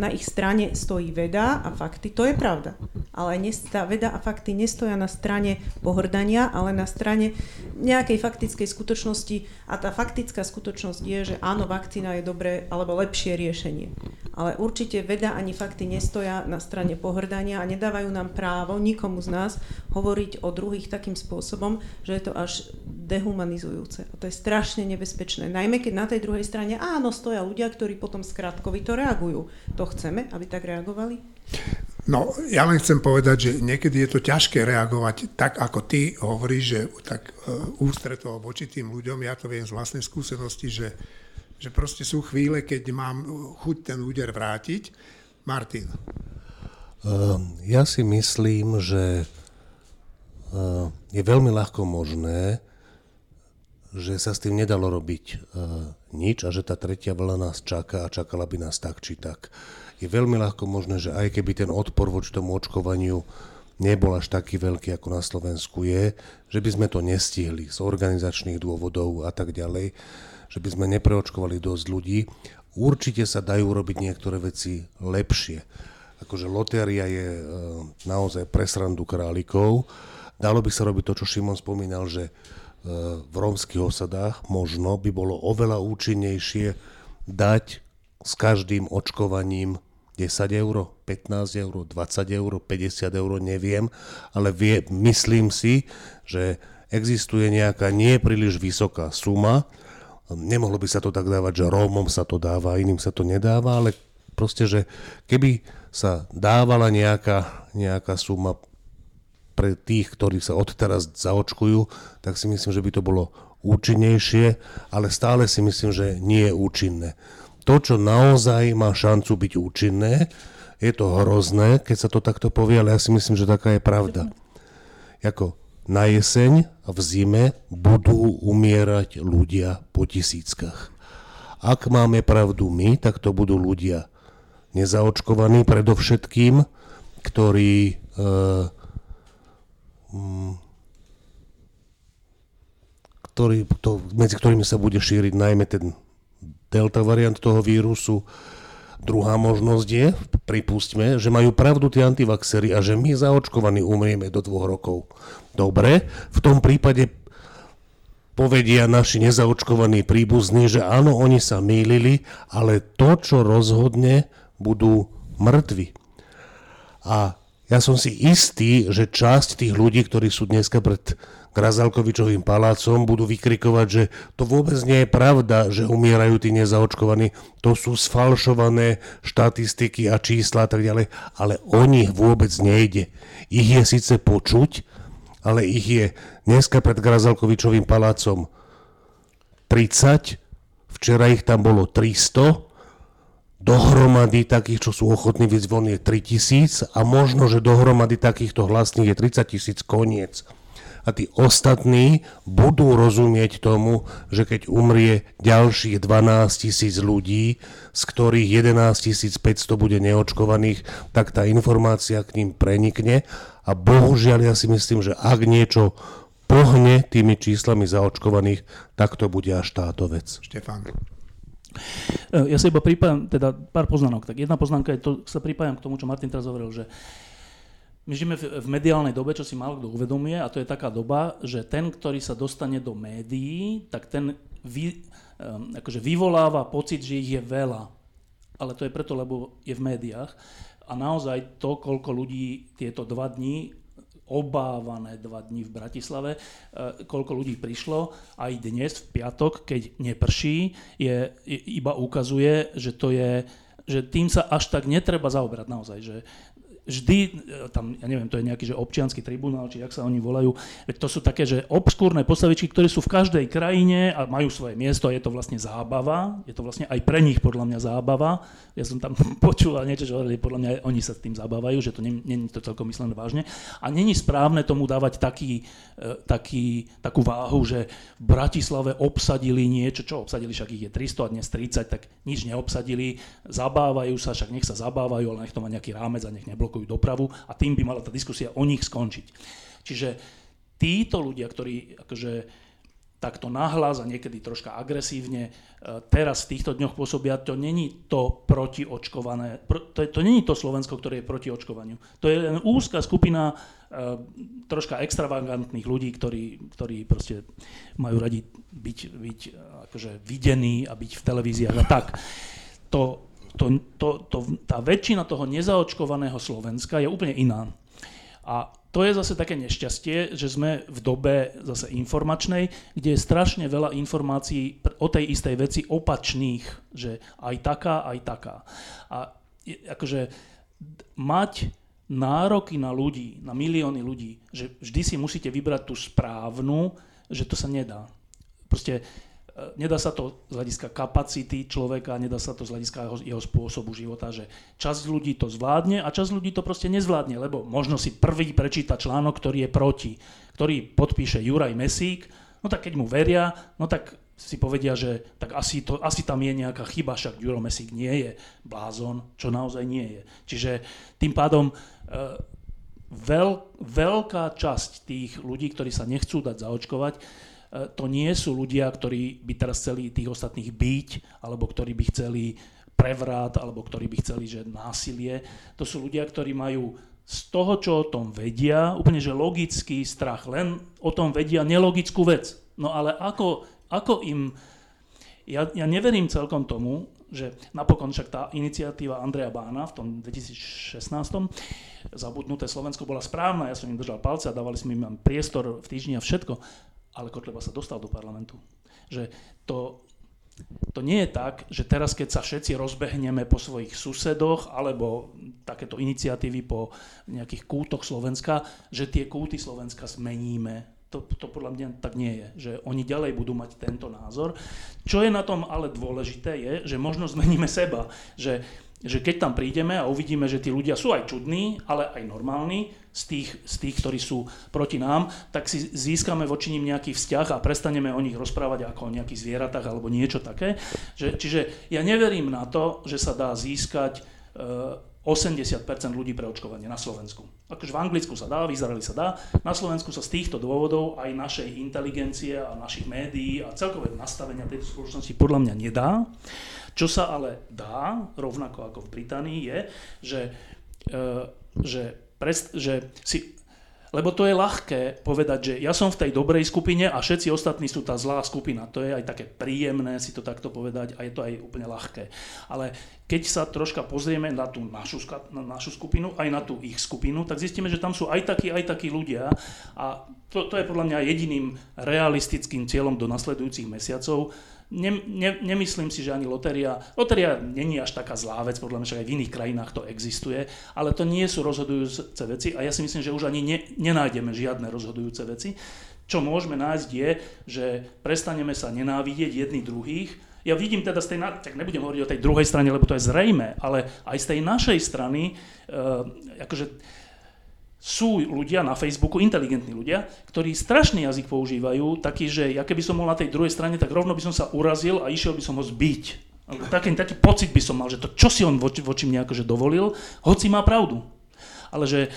na ich strane stojí veda a fakty, to je pravda. Ale tá veda a fakty nestoja na strane pohrdania, ale na strane nejakej faktickej skutočnosti a tá faktická skutočnosť je, že áno, vakcína je dobré alebo lepšie riešenie. Ale určite veda ani fakty nestoja na strane pohrdania a nedávajú nám právo nikomu z nás hovoriť o druhých takým spôsobom, že je to až dehumanizujúce. A to je strašne nebezpečné. Najmä keď na tej druhej strane áno, stoja ľudia, ktorí potom skratkovito reagujú. To chceme, aby tak reagovali? No, ja len chcem povedať, že niekedy je to ťažké reagovať tak, ako ty hovoríš, že tak uh, ústreto voči tým ľuďom, ja to viem z vlastnej skúsenosti, že, že proste sú chvíle, keď mám chuť ten úder vrátiť. Martin. Ehm, ja si myslím, že ehm, je veľmi ľahko možné, že sa s tým nedalo robiť e, nič a že tá tretia vlna nás čaká a čakala by nás tak či tak. Je veľmi ľahko možné, že aj keby ten odpor voči tomu očkovaniu nebol až taký veľký, ako na Slovensku je, že by sme to nestihli z organizačných dôvodov a tak ďalej, že by sme nepreočkovali dosť ľudí. Určite sa dajú robiť niektoré veci lepšie. Akože lotéria je e, naozaj presrandu králikov. Dalo by sa robiť to, čo Šimon spomínal, že v rómskych osadách možno by bolo oveľa účinnejšie dať s každým očkovaním 10 eur, 15 eur, 20 eur, 50 eur, neviem, ale vie, myslím si, že existuje nejaká nie vysoká suma. Nemohlo by sa to tak dávať, že Rómom sa to dáva, iným sa to nedáva, ale proste, že keby sa dávala nejaká, nejaká suma pre tých, ktorí sa odteraz zaočkujú, tak si myslím, že by to bolo účinnejšie, ale stále si myslím, že nie je účinné. To, čo naozaj má šancu byť účinné, je to hrozné, keď sa to takto povie, ale ja si myslím, že taká je pravda. Jako na jeseň a v zime budú umierať ľudia po tisíckach. Ak máme pravdu my, tak to budú ľudia nezaočkovaní predovšetkým, ktorí e, Mm. ktorý, to, medzi ktorými sa bude šíriť najmä ten delta variant toho vírusu. Druhá možnosť je, pripustme, že majú pravdu tí antivaxery a že my zaočkovaní umrieme do dvoch rokov. Dobre, v tom prípade povedia naši nezaočkovaní príbuzní, že áno, oni sa mýlili, ale to, čo rozhodne, budú mŕtvi. A ja som si istý, že časť tých ľudí, ktorí sú dneska pred Grazalkovičovým palácom, budú vykrikovať, že to vôbec nie je pravda, že umierajú tí nezaočkovaní. To sú sfalšované štatistiky a čísla a tak ďalej, ale o nich vôbec nejde. Ich je síce počuť, ale ich je dneska pred Grazalkovičovým palácom 30, včera ich tam bolo 300, dohromady takých, čo sú ochotní vyjsť von je 3000 a možno, že dohromady takýchto hlasných je 30 tisíc koniec. A tí ostatní budú rozumieť tomu, že keď umrie ďalších 12 tisíc ľudí, z ktorých 11 500 bude neočkovaných, tak tá informácia k ním prenikne a bohužiaľ ja si myslím, že ak niečo pohne tými číslami zaočkovaných, tak to bude až táto vec. Štefán. E, ja sa iba pripájam, teda pár poznámok. Tak jedna poznámka je to, sa pripájam k tomu, čo Martin teraz hovoril, že my žijeme v, mediálnej dobe, čo si málo kto uvedomuje, a to je taká doba, že ten, ktorý sa dostane do médií, tak ten vy, um, akože vyvoláva pocit, že ich je veľa. Ale to je preto, lebo je v médiách. A naozaj to, koľko ľudí tieto dva dní obávané dva dni v Bratislave, e, koľko ľudí prišlo, aj dnes v piatok, keď neprší, je, iba ukazuje, že to je že tým sa až tak netreba zaoberať naozaj, že vždy, e, tam, ja neviem, to je nejaký že občianský tribunál, či jak sa oni volajú, to sú také, že obskúrne postavičky, ktoré sú v každej krajine a majú svoje miesto, je to vlastne zábava, je to vlastne aj pre nich podľa mňa zábava. Ja som tam počul a niečo, že podľa mňa oni sa tým zabávajú, že to je to celkom myslené vážne. A není správne tomu dávať taký, e, taký, takú váhu, že v Bratislave obsadili niečo, čo obsadili, však ich je 300 a dnes 30, tak nič neobsadili, zabávajú sa, však nech sa zabávajú, ale nech to má nejaký rámec a nech neblokujú blokujú dopravu a tým by mala tá diskusia o nich skončiť. Čiže títo ľudia, ktorí akože takto nahlas a niekedy troška agresívne e, teraz v týchto dňoch pôsobia, to není to protiočkované, to, to není to Slovensko, ktoré je proti očkovaniu. To je len úzka skupina uh, troška extravagantných ľudí, ktorí, ktorí proste majú radi byť, byť akože videní a byť v televíziách a tak. To to, to, to, tá väčšina toho nezaočkovaného Slovenska je úplne iná. A to je zase také nešťastie, že sme v dobe zase informačnej, kde je strašne veľa informácií o tej istej veci opačných, že aj taká, aj taká. A akože mať nároky na ľudí, na milióny ľudí, že vždy si musíte vybrať tú správnu, že to sa nedá. Proste nedá sa to z hľadiska kapacity človeka, nedá sa to z hľadiska jeho, jeho spôsobu života, že časť ľudí to zvládne a časť ľudí to proste nezvládne, lebo možno si prvý prečíta článok, ktorý je proti, ktorý podpíše Juraj Mesík No tak keď mu veria, no tak si povedia, že tak asi, to, asi tam je nejaká chyba, však Ďuro Mesík nie je blázon, čo naozaj nie je. Čiže tým pádom e, veľ, veľká časť tých ľudí, ktorí sa nechcú dať zaočkovať, e, to nie sú ľudia, ktorí by teraz chceli tých ostatných byť, alebo ktorí by chceli prevrat, alebo ktorí by chceli, že násilie. To sú ľudia, ktorí majú z toho, čo o tom vedia, úplne že logický strach, len o tom vedia nelogickú vec. No ale ako, ako im... Ja, ja neverím celkom tomu, že napokon však tá iniciatíva Andreja Bána v tom 2016 zabudnuté Slovensko bola správna, ja som im držal palce a dávali sme im priestor v týždni a všetko, ale Kotleba sa dostal do parlamentu. Že to, to nie je tak, že teraz, keď sa všetci rozbehneme po svojich susedoch alebo takéto iniciatívy po nejakých kútoch Slovenska, že tie kúty Slovenska zmeníme. To, to podľa mňa tak nie je, že oni ďalej budú mať tento názor. Čo je na tom ale dôležité je, že možno zmeníme seba, že že keď tam prídeme a uvidíme, že tí ľudia sú aj čudní, ale aj normálni, z tých, z tých, ktorí sú proti nám, tak si získame voči nim nejaký vzťah a prestaneme o nich rozprávať ako o nejakých zvieratách alebo niečo také. Že, čiže ja neverím na to, že sa dá získať e, 80% ľudí pre očkovanie na Slovensku. Akože v Anglicku sa dá, v Izraeli sa dá, na Slovensku sa z týchto dôvodov aj našej inteligencie a našich médií a celkové nastavenia tejto spoločnosti podľa mňa nedá. Čo sa ale dá, rovnako ako v Británii, je, že, e, že, prest, že si lebo to je ľahké povedať, že ja som v tej dobrej skupine a všetci ostatní sú tá zlá skupina. To je aj také príjemné si to takto povedať a je to aj úplne ľahké. Ale keď sa troška pozrieme na tú našu, na našu skupinu, aj na tú ich skupinu, tak zistíme, že tam sú aj takí, aj takí ľudia a to, to je podľa mňa jediným realistickým cieľom do nasledujúcich mesiacov, ne, ne, nemyslím si, že ani lotéria, lotéria není až taká zlá vec, podľa mňa, že aj v iných krajinách to existuje, ale to nie sú rozhodujúce veci a ja si myslím, že už ani ne, nenájdeme žiadne rozhodujúce veci. Čo môžeme nájsť je, že prestaneme sa nenávidieť jedni druhých, ja vidím teda z tej, tak nebudem hovoriť o tej druhej strane, lebo to je zrejme, ale aj z tej našej strany, uh, akože sú ľudia na Facebooku, inteligentní ľudia, ktorí strašný jazyk používajú, taký, že ja keby som bol na tej druhej strane, tak rovno by som sa urazil a išiel by som ho zbiť. Taký, taký pocit by som mal, že to čo si on voči, voči mne akože dovolil, hoci má pravdu. Ale že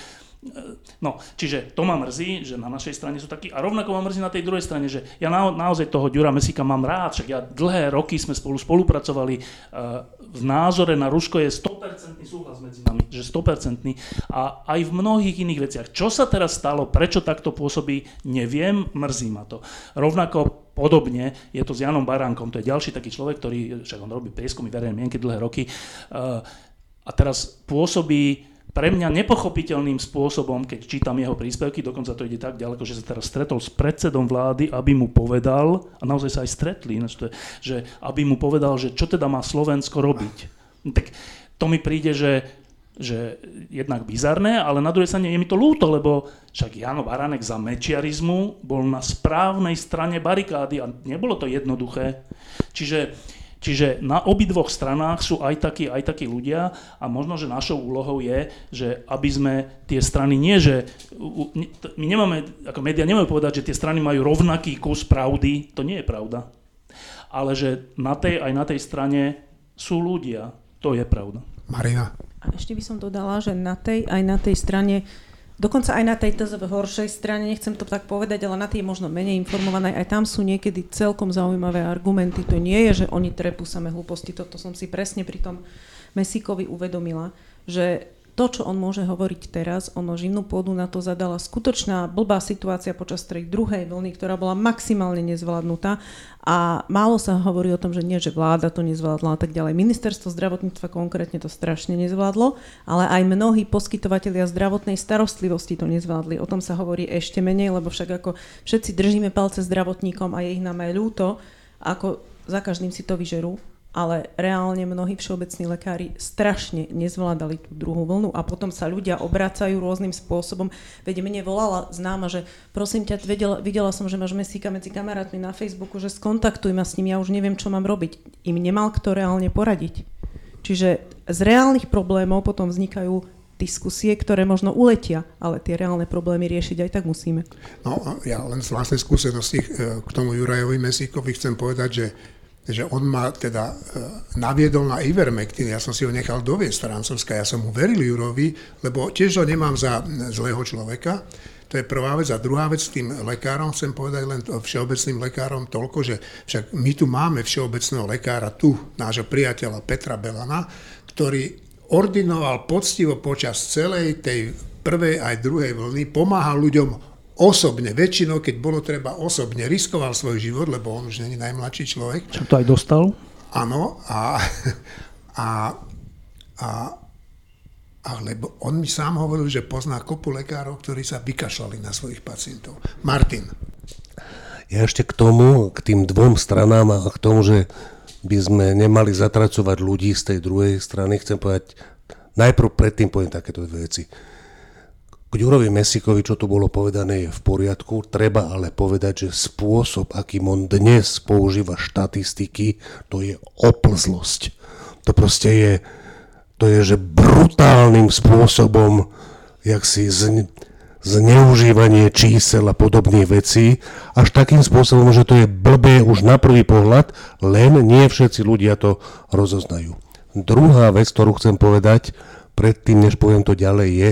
No, čiže to ma mrzí, že na našej strane sú takí a rovnako ma mrzí na tej druhej strane, že ja na, naozaj toho Ďura Mesika mám rád, však ja dlhé roky sme spolu spolupracovali, uh, v názore na Rusko je 100% súhlas medzi nami, že 100% a aj v mnohých iných veciach. Čo sa teraz stalo, prečo takto pôsobí, neviem, mrzí ma to. Rovnako podobne je to s Janom Baránkom, to je ďalší taký človek, ktorý, však on robí prieskumy verejnej mienky dlhé roky uh, a teraz pôsobí pre mňa nepochopiteľným spôsobom, keď čítam jeho príspevky, dokonca to ide tak ďaleko, že sa teraz stretol s predsedom vlády, aby mu povedal, a naozaj sa aj stretli, že aby mu povedal, že čo teda má Slovensko robiť. Tak to mi príde, že že jednak bizarné, ale na druhej strane je mi to ľúto, lebo však Jano Baranek za mečiarizmu bol na správnej strane barikády a nebolo to jednoduché. Čiže Čiže na obidvoch stranách sú aj takí, aj takí ľudia a možno, že našou úlohou je, že aby sme tie strany nie, že my nemáme, ako médiá nemáme povedať, že tie strany majú rovnaký kus pravdy, to nie je pravda. Ale že na tej aj na tej strane sú ľudia, to je pravda. Marina. A ešte by som dodala, že na tej aj na tej strane Dokonca aj na tej TZV horšej strane, nechcem to tak povedať, ale na tej možno menej informovanej, aj tam sú niekedy celkom zaujímavé argumenty. To nie je, že oni trepú same hlúposti, toto som si presne pri tom Mesíkovi uvedomila, že to, čo on môže hovoriť teraz, ono živnú pôdu na to zadala skutočná blbá situácia počas tej druhej vlny, ktorá bola maximálne nezvládnutá a málo sa hovorí o tom, že nie, že vláda to nezvládla a tak ďalej. Ministerstvo zdravotníctva konkrétne to strašne nezvládlo, ale aj mnohí poskytovateľia zdravotnej starostlivosti to nezvládli. O tom sa hovorí ešte menej, lebo však ako všetci držíme palce zdravotníkom a je ich nám aj ľúto, ako za každým si to vyžerú, ale reálne mnohí všeobecní lekári strašne nezvládali tú druhú vlnu a potom sa ľudia obracajú rôznym spôsobom. Veď mne volala známa, že prosím ťa, videla, videla som, že máš mesíka medzi kamarátmi na Facebooku, že skontaktuj ma s ním, ja už neviem, čo mám robiť. Im nemal kto reálne poradiť. Čiže z reálnych problémov potom vznikajú diskusie, ktoré možno uletia, ale tie reálne problémy riešiť aj tak musíme. No, ja len z vlastnej skúsenosti e, k tomu Jurajovi Mesíkovi chcem povedať, že že on ma teda e, naviedol na Ivermectin, ja som si ho nechal doviesť Francúzska, ja som mu veril Jurovi, lebo tiež ho nemám za zlého človeka, to je prvá vec. A druhá vec, tým lekárom chcem povedať len všeobecným lekárom toľko, že však my tu máme všeobecného lekára, tu nášho priateľa Petra Belana, ktorý ordinoval poctivo počas celej tej prvej aj druhej vlny, pomáhal ľuďom osobne, väčšinou, keď bolo treba osobne, riskoval svoj život, lebo on už není najmladší človek. Čo to aj dostal? Áno, a, a, a, lebo on mi sám hovoril, že pozná kopu lekárov, ktorí sa vykašľali na svojich pacientov. Martin. Ja ešte k tomu, k tým dvom stranám a k tomu, že by sme nemali zatracovať ľudí z tej druhej strany. Chcem povedať, najprv predtým poviem takéto dve veci. K Ďurovi Mesikovi, čo tu bolo povedané, je v poriadku. Treba ale povedať, že spôsob, akým on dnes používa štatistiky, to je oplzlosť. To proste je, to je, že brutálnym spôsobom, jak si z, zneužívanie čísel a podobných vecí, až takým spôsobom, že to je blbé už na prvý pohľad, len nie všetci ľudia to rozoznajú. Druhá vec, ktorú chcem povedať, predtým, než poviem to ďalej, je,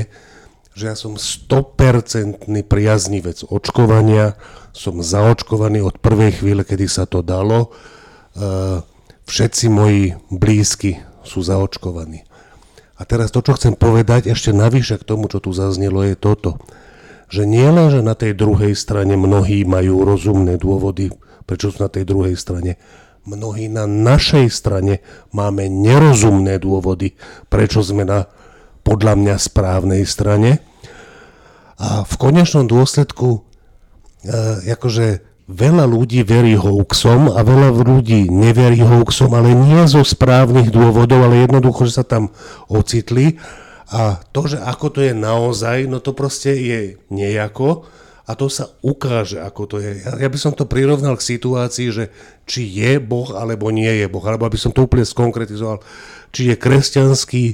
že ja som 100% priaznivec očkovania, som zaočkovaný od prvej chvíle, kedy sa to dalo. E, všetci moji blízky sú zaočkovaní. A teraz to, čo chcem povedať ešte navyše k tomu, čo tu zaznelo, je toto že nie len, že na tej druhej strane mnohí majú rozumné dôvody, prečo sú na tej druhej strane, mnohí na našej strane máme nerozumné dôvody, prečo sme na podľa mňa správnej strane. A v konečnom dôsledku e, akože veľa ľudí verí hoaxom a veľa ľudí neverí hoaxom, ale nie zo správnych dôvodov, ale jednoducho, že sa tam ocitli a to, že ako to je naozaj, no to proste je nejako a to sa ukáže, ako to je. Ja, ja by som to prirovnal k situácii, že či je Boh alebo nie je Boh, alebo aby som to úplne skonkretizoval, či je kresťanský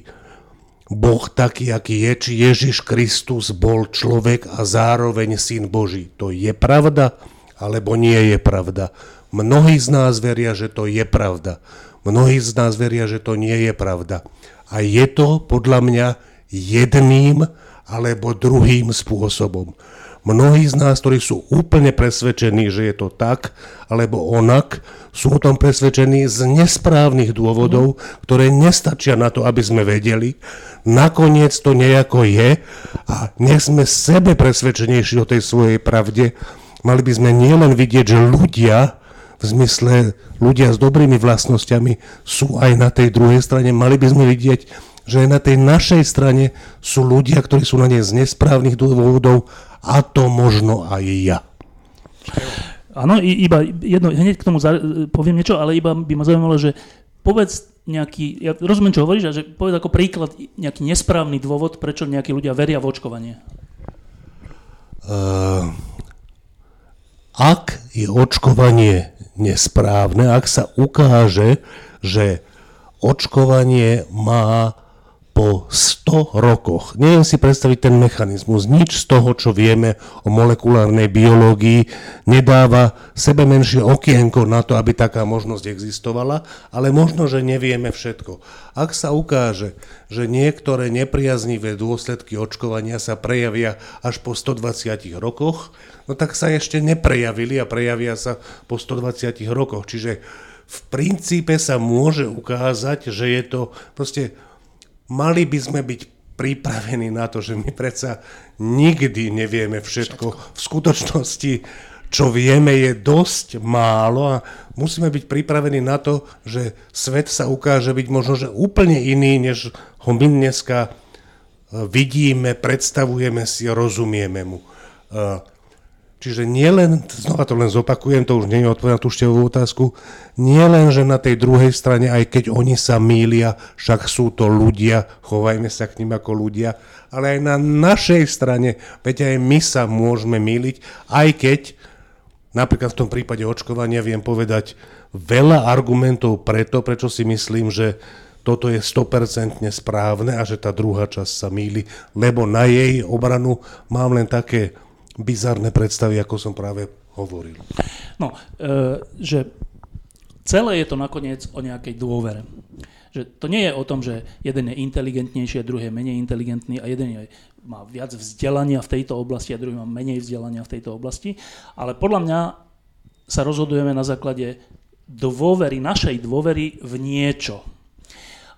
Boh taký, aký je, či Ježiš Kristus bol človek a zároveň syn Boží. To je pravda, alebo nie je pravda. Mnohí z nás veria, že to je pravda. Mnohí z nás veria, že to nie je pravda. A je to podľa mňa jedným alebo druhým spôsobom. Mnohí z nás, ktorí sú úplne presvedčení, že je to tak alebo onak, sú o tom presvedčení z nesprávnych dôvodov, ktoré nestačia na to, aby sme vedeli. Nakoniec to nejako je a nech sme sebe presvedčenejší o tej svojej pravde. Mali by sme nielen vidieť, že ľudia v zmysle ľudia s dobrými vlastnosťami sú aj na tej druhej strane. Mali by sme vidieť, že aj na tej našej strane sú ľudia, ktorí sú na nej z nesprávnych dôvodov a to možno aj ja. Áno, iba jedno, hneď k tomu poviem niečo, ale iba by ma zaujímalo, že povedz nejaký, ja rozumiem, čo hovoríš, a že povedz ako príklad nejaký nesprávny dôvod, prečo nejakí ľudia veria v očkovanie. Uh, ak je očkovanie nesprávne, ak sa ukáže, že očkovanie má po 100 rokoch. Neviem si predstaviť ten mechanizmus. Nič z toho, čo vieme o molekulárnej biológii, nedáva sebe menšie okienko na to, aby taká možnosť existovala, ale možno, že nevieme všetko. Ak sa ukáže, že niektoré nepriaznivé dôsledky očkovania sa prejavia až po 120 rokoch, no tak sa ešte neprejavili a prejavia sa po 120 rokoch. Čiže v princípe sa môže ukázať, že je to proste mali by sme byť pripravení na to, že my predsa nikdy nevieme všetko. V skutočnosti, čo vieme, je dosť málo a musíme byť pripravení na to, že svet sa ukáže byť možno že úplne iný, než ho my dneska e, vidíme, predstavujeme si, rozumieme mu. Čiže nie len, znova to len zopakujem, to už nie je odpoveď na tú števú otázku, nie len, že na tej druhej strane, aj keď oni sa mília, však sú to ľudia, chovajme sa k ním ako ľudia, ale aj na našej strane, veď aj my sa môžeme míliť, aj keď napríklad v tom prípade očkovania viem povedať veľa argumentov preto, prečo si myslím, že toto je 100% správne a že tá druhá časť sa míli, lebo na jej obranu mám len také bizarné predstavy, ako som práve hovoril. No, e, že celé je to nakoniec o nejakej dôvere. Že to nie je o tom, že jeden je inteligentnejší a druhý je menej inteligentný a jeden je, má viac vzdelania v tejto oblasti a druhý má menej vzdelania v tejto oblasti, ale podľa mňa sa rozhodujeme na základe dôvery, našej dôvery v niečo.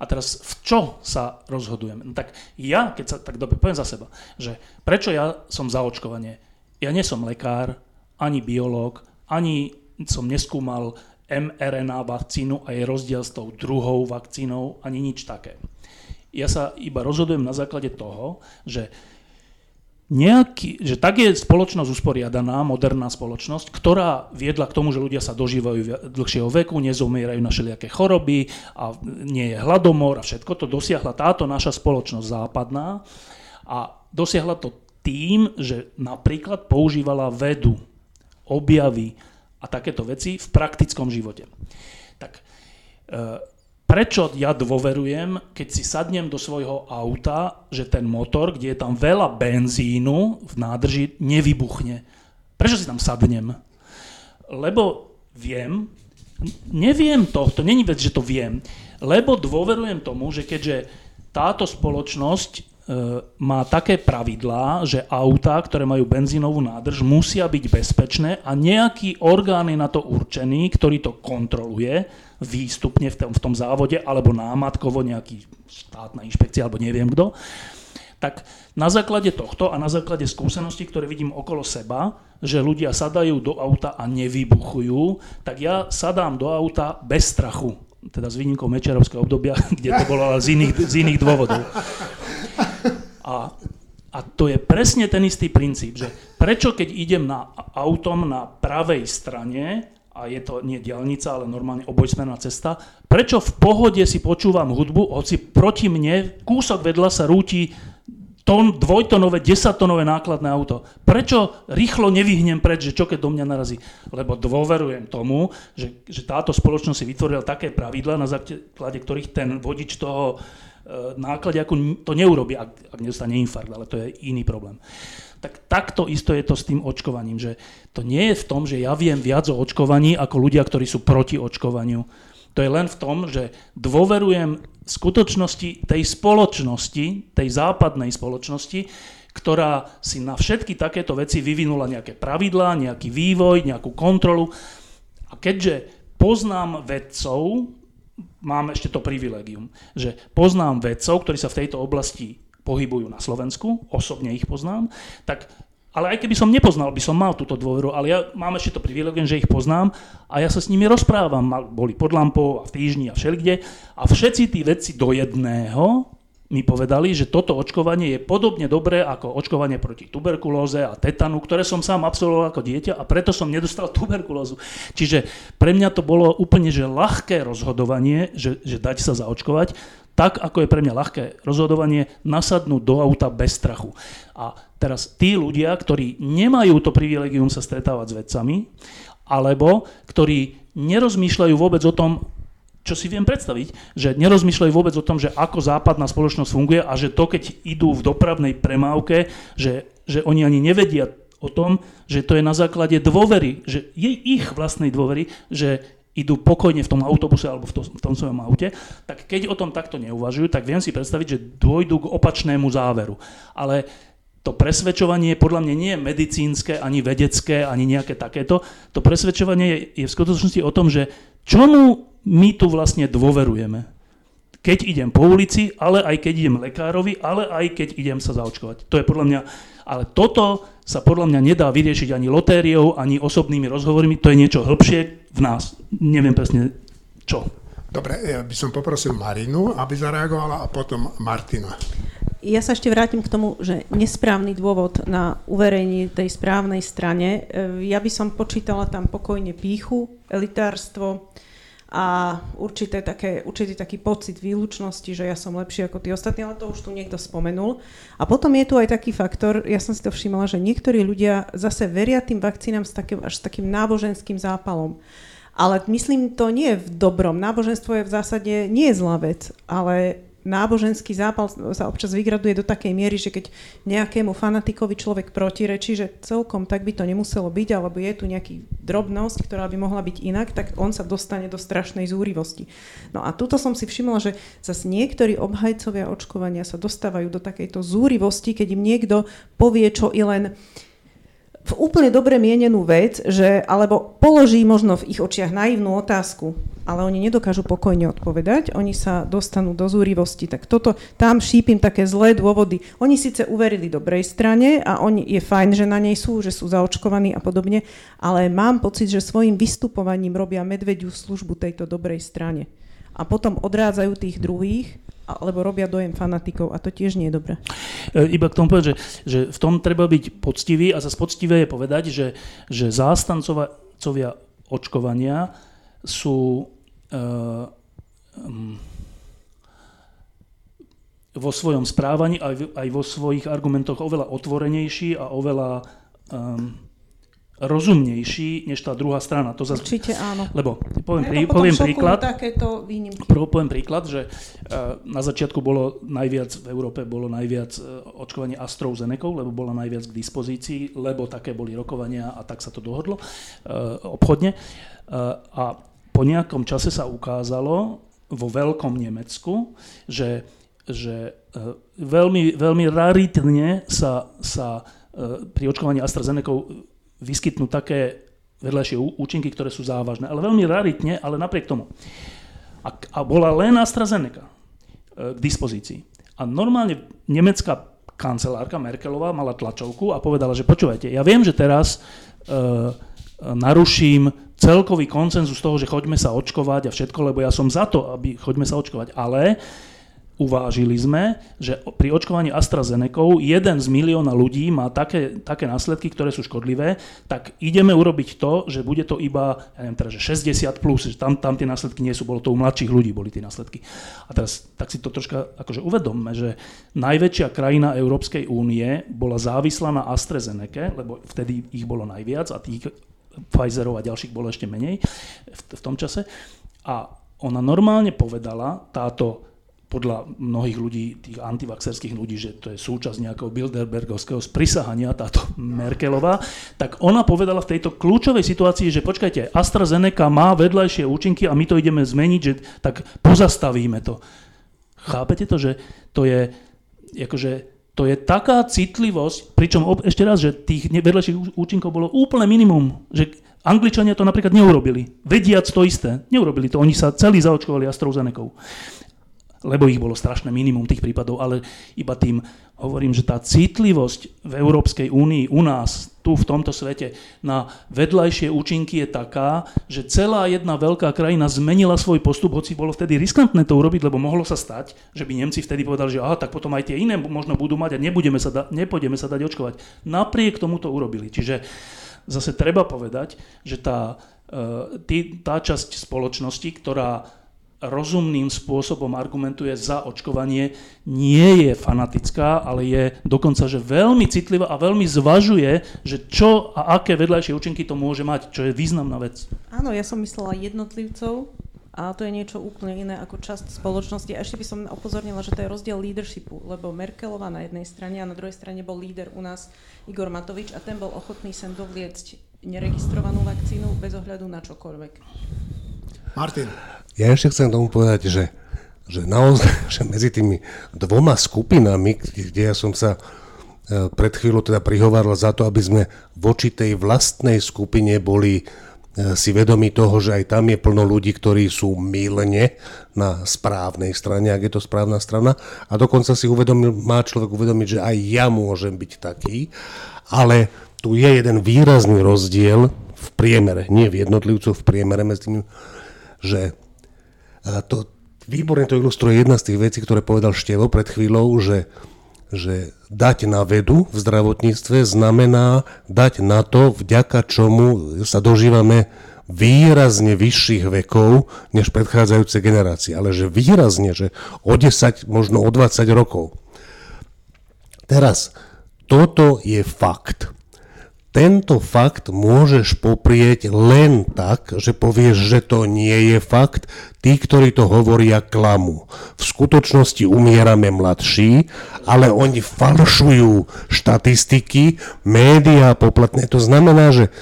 A teraz v čo sa rozhodujeme? No tak ja, keď sa tak dobre poviem za seba, že prečo ja som za očkovanie? Ja nie som lekár, ani biológ, ani som neskúmal mRNA vakcínu a je rozdiel s tou druhou vakcínou, ani nič také. Ja sa iba rozhodujem na základe toho, že nejaký, že tak je spoločnosť usporiadaná, moderná spoločnosť, ktorá viedla k tomu, že ľudia sa dožívajú dlhšieho veku, nezomierajú na všelijaké choroby a nie je hladomor a všetko to dosiahla táto naša spoločnosť západná a dosiahla to tým, že napríklad používala vedu, objavy, a takéto veci v praktickom živote. Tak e, prečo ja dôverujem, keď si sadnem do svojho auta, že ten motor, kde je tam veľa benzínu v nádrži, nevybuchne? Prečo si tam sadnem? Lebo viem, neviem to, to není vec, že to viem, lebo dôverujem tomu, že keďže táto spoločnosť má také pravidlá, že autá, ktoré majú benzínovú nádrž, musia byť bezpečné a nejaký orgán je na to určený, ktorý to kontroluje výstupne v tom, v tom závode, alebo námatkovo nejaký štátna inšpekcia, alebo neviem kto. Tak na základe tohto a na základe skúseností, ktoré vidím okolo seba, že ľudia sadajú do auta a nevybuchujú, tak ja sadám do auta bez strachu. Teda s výnimkou Mečerovského obdobia, kde to bolo z iných, z iných dôvodov. A, a to je presne ten istý princíp, že prečo keď idem na autom na pravej strane, a je to nie diálnica, ale normálne obojsmerná cesta, prečo v pohode si počúvam hudbu, hoci proti mne kúsok vedľa sa rúti tón, dvojtonové, desatonové nákladné auto. Prečo rýchlo nevyhnem preč, že čo keď do mňa narazí? Lebo dôverujem tomu, že, že táto spoločnosť si vytvorila také pravidla, na základe ktorých ten vodič toho náklade, ako to neurobi, ak, ak nedostane infarkt, ale to je iný problém. Tak takto isto je to s tým očkovaním, že to nie je v tom, že ja viem viac o očkovaní ako ľudia, ktorí sú proti očkovaniu. To je len v tom, že dôverujem skutočnosti tej spoločnosti, tej západnej spoločnosti, ktorá si na všetky takéto veci vyvinula nejaké pravidlá, nejaký vývoj, nejakú kontrolu. A keďže poznám vedcov, mám ešte to privilegium, že poznám vedcov, ktorí sa v tejto oblasti pohybujú na Slovensku, osobne ich poznám, tak ale aj keby som nepoznal, by som mal túto dôveru, ale ja mám ešte to privilegium, že ich poznám a ja sa s nimi rozprávam. Boli pod lampou a v týždni a všelikde a všetci tí vedci do jedného mi povedali, že toto očkovanie je podobne dobré ako očkovanie proti tuberkulóze a tetanu, ktoré som sám absolvoval ako dieťa a preto som nedostal tuberkulózu. Čiže pre mňa to bolo úplne že ľahké rozhodovanie, že, že dať sa zaočkovať, tak ako je pre mňa ľahké rozhodovanie nasadnúť do auta bez strachu. A teraz tí ľudia, ktorí nemajú to privilegium sa stretávať s vedcami, alebo ktorí nerozmýšľajú vôbec o tom, čo si viem predstaviť, že nerozmýšľajú vôbec o tom, že ako západná spoločnosť funguje a že to, keď idú v dopravnej premávke, že, že oni ani nevedia o tom, že to je na základe dôvery, že je ich vlastnej dôvery, že idú pokojne v tom autobuse alebo v, to, v tom svojom aute, tak keď o tom takto neuvažujú, tak viem si predstaviť, že dôjdu k opačnému záveru. Ale to presvedčovanie podľa mňa nie je medicínske, ani vedecké, ani nejaké takéto. To presvedčovanie je, je v skutočnosti o tom, že čomu my tu vlastne dôverujeme. Keď idem po ulici, ale aj keď idem lekárovi, ale aj keď idem sa zaočkovať. To je podľa mňa, ale toto sa podľa mňa nedá vyriešiť ani lotériou, ani osobnými rozhovormi, to je niečo hĺbšie v nás. Neviem presne čo. Dobre, ja by som poprosil Marinu, aby zareagovala a potom Martina. Ja sa ešte vrátim k tomu, že nesprávny dôvod na uverejní tej správnej strane. E, ja by som počítala tam pokojne píchu, elitárstvo, a určité také, určitý taký pocit výlučnosti, že ja som lepší ako tí ostatní, ale to už tu niekto spomenul. A potom je tu aj taký faktor, ja som si to všimla, že niektorí ľudia zase veria tým vakcínám s takým, až s takým náboženským zápalom. Ale myslím, to nie je v dobrom. Náboženstvo je v zásade nie je zlá vec, ale náboženský zápal sa občas vygraduje do takej miery, že keď nejakému fanatikovi človek protirečí, že celkom tak by to nemuselo byť, alebo je tu nejaký drobnosť, ktorá by mohla byť inak, tak on sa dostane do strašnej zúrivosti. No a tuto som si všimla, že zase niektorí obhajcovia očkovania sa dostávajú do takejto zúrivosti, keď im niekto povie, čo i len v úplne dobre mienenú vec, že, alebo položí možno v ich očiach naivnú otázku, ale oni nedokážu pokojne odpovedať, oni sa dostanú do zúrivosti. Tak toto, tam šípim také zlé dôvody. Oni síce uverili dobrej strane a oni, je fajn, že na nej sú, že sú zaočkovaní a podobne, ale mám pocit, že svojim vystupovaním robia medvediu službu tejto dobrej strane. A potom odrádzajú tých druhých alebo robia dojem fanatikov a to tiež nie je dobré. E, iba k tomu povedať, že, že v tom treba byť poctivý a zase poctivé je povedať, že, že zástancovia očkovania sú uh, vo svojom správaní aj, aj vo svojich argumentoch oveľa otvorenejší a oveľa um, rozumnejší než tá druhá strana. To zase, Určite áno. Lebo poviem, prí, poviem príklad, takéto výnimky. poviem príklad, že uh, na začiatku bolo najviac v Európe bolo najviac uh, očkovanie AstraZeneca, lebo bola najviac k dispozícii, lebo také boli rokovania a tak sa to dohodlo uh, obchodne. A po nejakom čase sa ukázalo vo veľkom Nemecku, že, že veľmi, veľmi raritne sa, sa pri očkovaní AstraZeneca vyskytnú také vedľajšie účinky, ktoré sú závažné, ale veľmi raritne, ale napriek tomu. A, a bola len AstraZeneca e, k dispozícii. A normálne nemecká kancelárka Merkelová mala tlačovku a povedala, že počúvajte, ja viem, že teraz e, naruším celkový koncenzus toho, že choďme sa očkovať a všetko, lebo ja som za to, aby choďme sa očkovať, ale uvážili sme, že pri očkovaní AstraZeneca jeden z milióna ľudí má také, také následky, ktoré sú škodlivé, tak ideme urobiť to, že bude to iba, ja neviem teraz, že 60 plus, že tam, tam tie následky nie sú, bolo to u mladších ľudí, boli tie následky. A teraz tak si to troška akože uvedomme, že najväčšia krajina Európskej únie bola závislá na AstraZeneca, lebo vtedy ich bolo najviac a tých Pfizerov a ďalších bolo ešte menej v, v tom čase. A ona normálne povedala, táto podľa mnohých ľudí, tých antivaxerských ľudí, že to je súčasť nejakého Bilderbergovského sprisahania, táto Merkelová, tak ona povedala v tejto kľúčovej situácii, že počkajte, AstraZeneca má vedľajšie účinky a my to ideme zmeniť, že tak pozastavíme to. Chápete to, že to je, akože, to je taká citlivosť, pričom ešte raz, že tých vedľajších účinkov bolo úplne minimum, že Angličania to napríklad neurobili. Vediac to isté. Neurobili to. Oni sa celí zaočkovali AstraZeneca lebo ich bolo strašné minimum tých prípadov, ale iba tým hovorím, že tá citlivosť v Európskej únii, u nás, tu v tomto svete, na vedľajšie účinky je taká, že celá jedna veľká krajina zmenila svoj postup, hoci bolo vtedy riskantné to urobiť, lebo mohlo sa stať, že by Nemci vtedy povedali, že aha, tak potom aj tie iné možno budú mať a nebudeme sa da- nepôjdeme sa dať očkovať. Napriek tomu to urobili. Čiže zase treba povedať, že tá, tý, tá časť spoločnosti, ktorá rozumným spôsobom argumentuje za očkovanie, nie je fanatická, ale je dokonca že veľmi citlivá a veľmi zvažuje, že čo a aké vedľajšie účinky to môže mať, čo je významná vec. Áno, ja som myslela jednotlivcov, a to je niečo úplne iné ako časť spoločnosti. A ešte by som upozornila, že to je rozdiel leadershipu, lebo Merkelová na jednej strane a na druhej strane bol líder u nás Igor Matovič a ten bol ochotný sem dovliecť neregistrovanú vakcínu bez ohľadu na čokoľvek. Martin. Ja ešte chcem tomu povedať, že, že naozaj že medzi tými dvoma skupinami, kde ja som sa e, pred chvíľou teda prihováral za to, aby sme voči tej vlastnej skupine boli e, si vedomi toho, že aj tam je plno ľudí, ktorí sú mylne na správnej strane, ak je to správna strana. A dokonca si uvedomil, má človek uvedomiť, že aj ja môžem byť taký. Ale tu je jeden výrazný rozdiel v priemere, nie v jednotlivcoch, v priemere medzi tým, že to, výborne to ilustruje jedna z tých vecí, ktoré povedal Števo pred chvíľou, že, že dať na vedu v zdravotníctve znamená dať na to, vďaka čomu sa dožívame výrazne vyšších vekov než predchádzajúce generácie. Ale že výrazne, že o 10, možno o 20 rokov. Teraz, toto je fakt. Tento fakt môžeš poprieť len tak, že povieš, že to nie je fakt. Tí, ktorí to hovoria, klamu. V skutočnosti umierame mladší, ale oni falšujú štatistiky, médiá poplatné. To znamená, že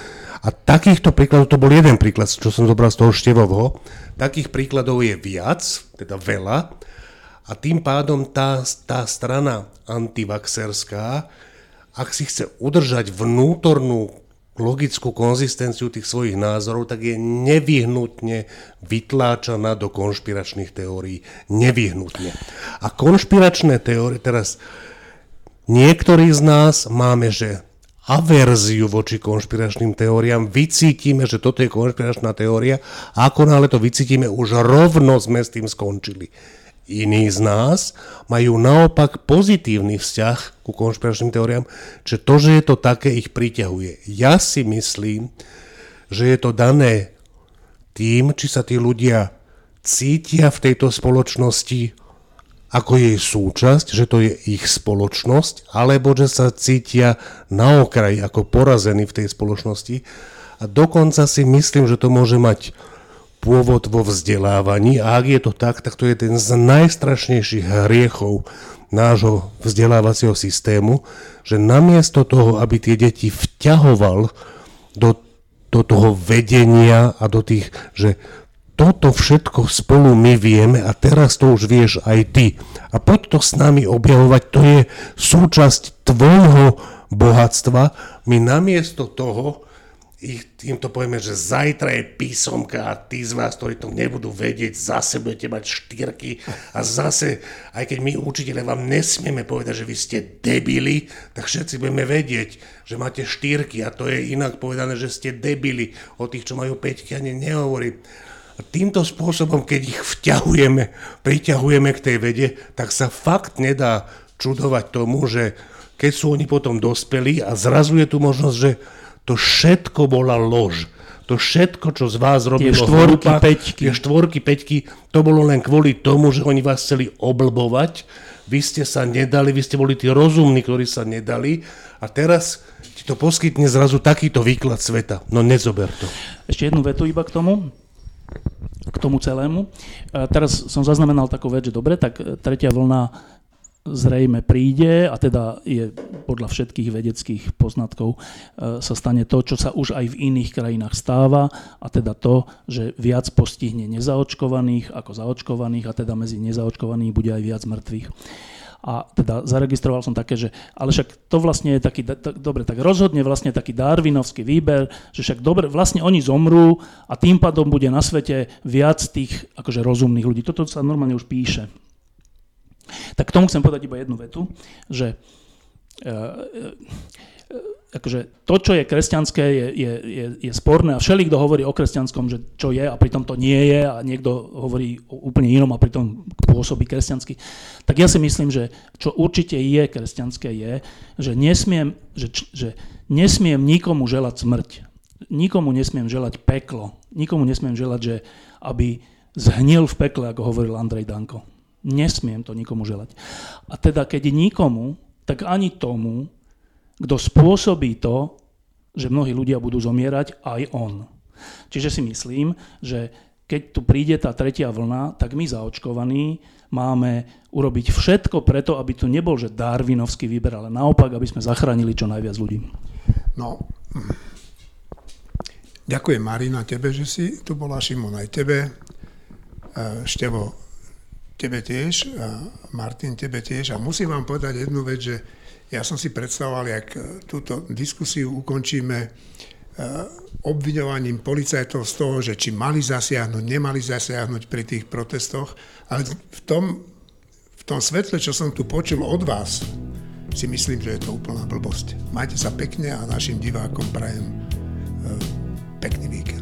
a takýchto príkladov, to bol jeden príklad, čo som zobral z toho števovho, takých príkladov je viac, teda veľa, a tým pádom tá, tá strana antivaxerská ak si chce udržať vnútornú logickú konzistenciu tých svojich názorov, tak je nevyhnutne vytláčaná do konšpiračných teórií. Nevyhnutne. A konšpiračné teórie, teraz niektorí z nás máme, že averziu voči konšpiračným teóriám, vycítime, že toto je konšpiračná teória a ako náhle to vycítime, už rovno sme s tým skončili. Iní z nás majú naopak pozitívny vzťah ku konšpiračným teóriám, že to, že je to také, ich priťahuje. Ja si myslím, že je to dané tým, či sa tí ľudia cítia v tejto spoločnosti ako jej súčasť, že to je ich spoločnosť, alebo že sa cítia na okraji ako porazení v tej spoločnosti. A dokonca si myslím, že to môže mať pôvod vo vzdelávaní a ak je to tak, tak to je ten z najstrašnejších hriechov nášho vzdelávacieho systému, že namiesto toho, aby tie deti vťahoval do, do toho vedenia a do tých, že toto všetko spolu my vieme a teraz to už vieš aj ty. A poď to s nami objavovať, to je súčasť tvojho bohatstva. My namiesto toho ich, im to povieme, že zajtra je písomka a tí z vás, ktorí to nebudú vedieť, zase budete mať štyrky a zase, aj keď my učiteľe vám nesmieme povedať, že vy ste debili, tak všetci budeme vedieť, že máte štyrky a to je inak povedané, že ste debili. O tých, čo majú peťky, ani nehovorí. A týmto spôsobom, keď ich vťahujeme, priťahujeme k tej vede, tak sa fakt nedá čudovať tomu, že keď sú oni potom dospelí a zrazu je tu možnosť, že to všetko bola lož. To všetko, čo z vás robilo tie štvorky, hrupa, peťky. tie štvorky, peťky, to bolo len kvôli tomu, že oni vás chceli oblbovať. Vy ste sa nedali, vy ste boli tí rozumní, ktorí sa nedali. A teraz ti to poskytne zrazu takýto výklad sveta. No nezober to. Ešte jednu vetu iba k tomu k tomu celému. A teraz som zaznamenal takú vec, že dobre, tak tretia vlna zrejme príde a teda je podľa všetkých vedeckých poznatkov e, sa stane to, čo sa už aj v iných krajinách stáva a teda to, že viac postihne nezaočkovaných ako zaočkovaných a teda medzi nezaočkovaných bude aj viac mŕtvych. A teda zaregistroval som také, že ale však to vlastne je taký, tak, dobre, tak rozhodne vlastne taký darwinovský výber, že však dobre, vlastne oni zomrú a tým pádom bude na svete viac tých akože rozumných ľudí. Toto sa normálne už píše. Tak k tomu chcem povedať iba jednu vetu, že e, e, akože to, čo je kresťanské, je, je, je, je sporné a všelik, kto hovorí o kresťanskom, že čo je a pritom to nie je a niekto hovorí o úplne inom a pritom pôsobí kresťansky, tak ja si myslím, že čo určite je kresťanské je, že nesmiem, že, že nesmiem nikomu želať smrť. Nikomu nesmiem želať peklo. Nikomu nesmiem želať, že aby zhnil v pekle, ako hovoril Andrej Danko. Nesmiem to nikomu želať. A teda keď nikomu, tak ani tomu, kto spôsobí to, že mnohí ľudia budú zomierať, aj on. Čiže si myslím, že keď tu príde tá tretia vlna, tak my zaočkovaní máme urobiť všetko preto, aby tu nebol že darwinovský výber, ale naopak, aby sme zachránili čo najviac ľudí. No, ďakujem Marina tebe, že si tu bola, Šimon aj tebe. E, Števo, tebe tiež, a Martin, tebe tiež. A musím vám povedať jednu vec, že ja som si predstavoval, jak e, túto diskusiu ukončíme e, obviňovaním policajtov z toho, že či mali zasiahnuť, nemali zasiahnuť pri tých protestoch, ale v tom, v tom svetle, čo som tu počul od vás, si myslím, že je to úplná blbosť. Majte sa pekne a našim divákom prajem e, pekný víkend.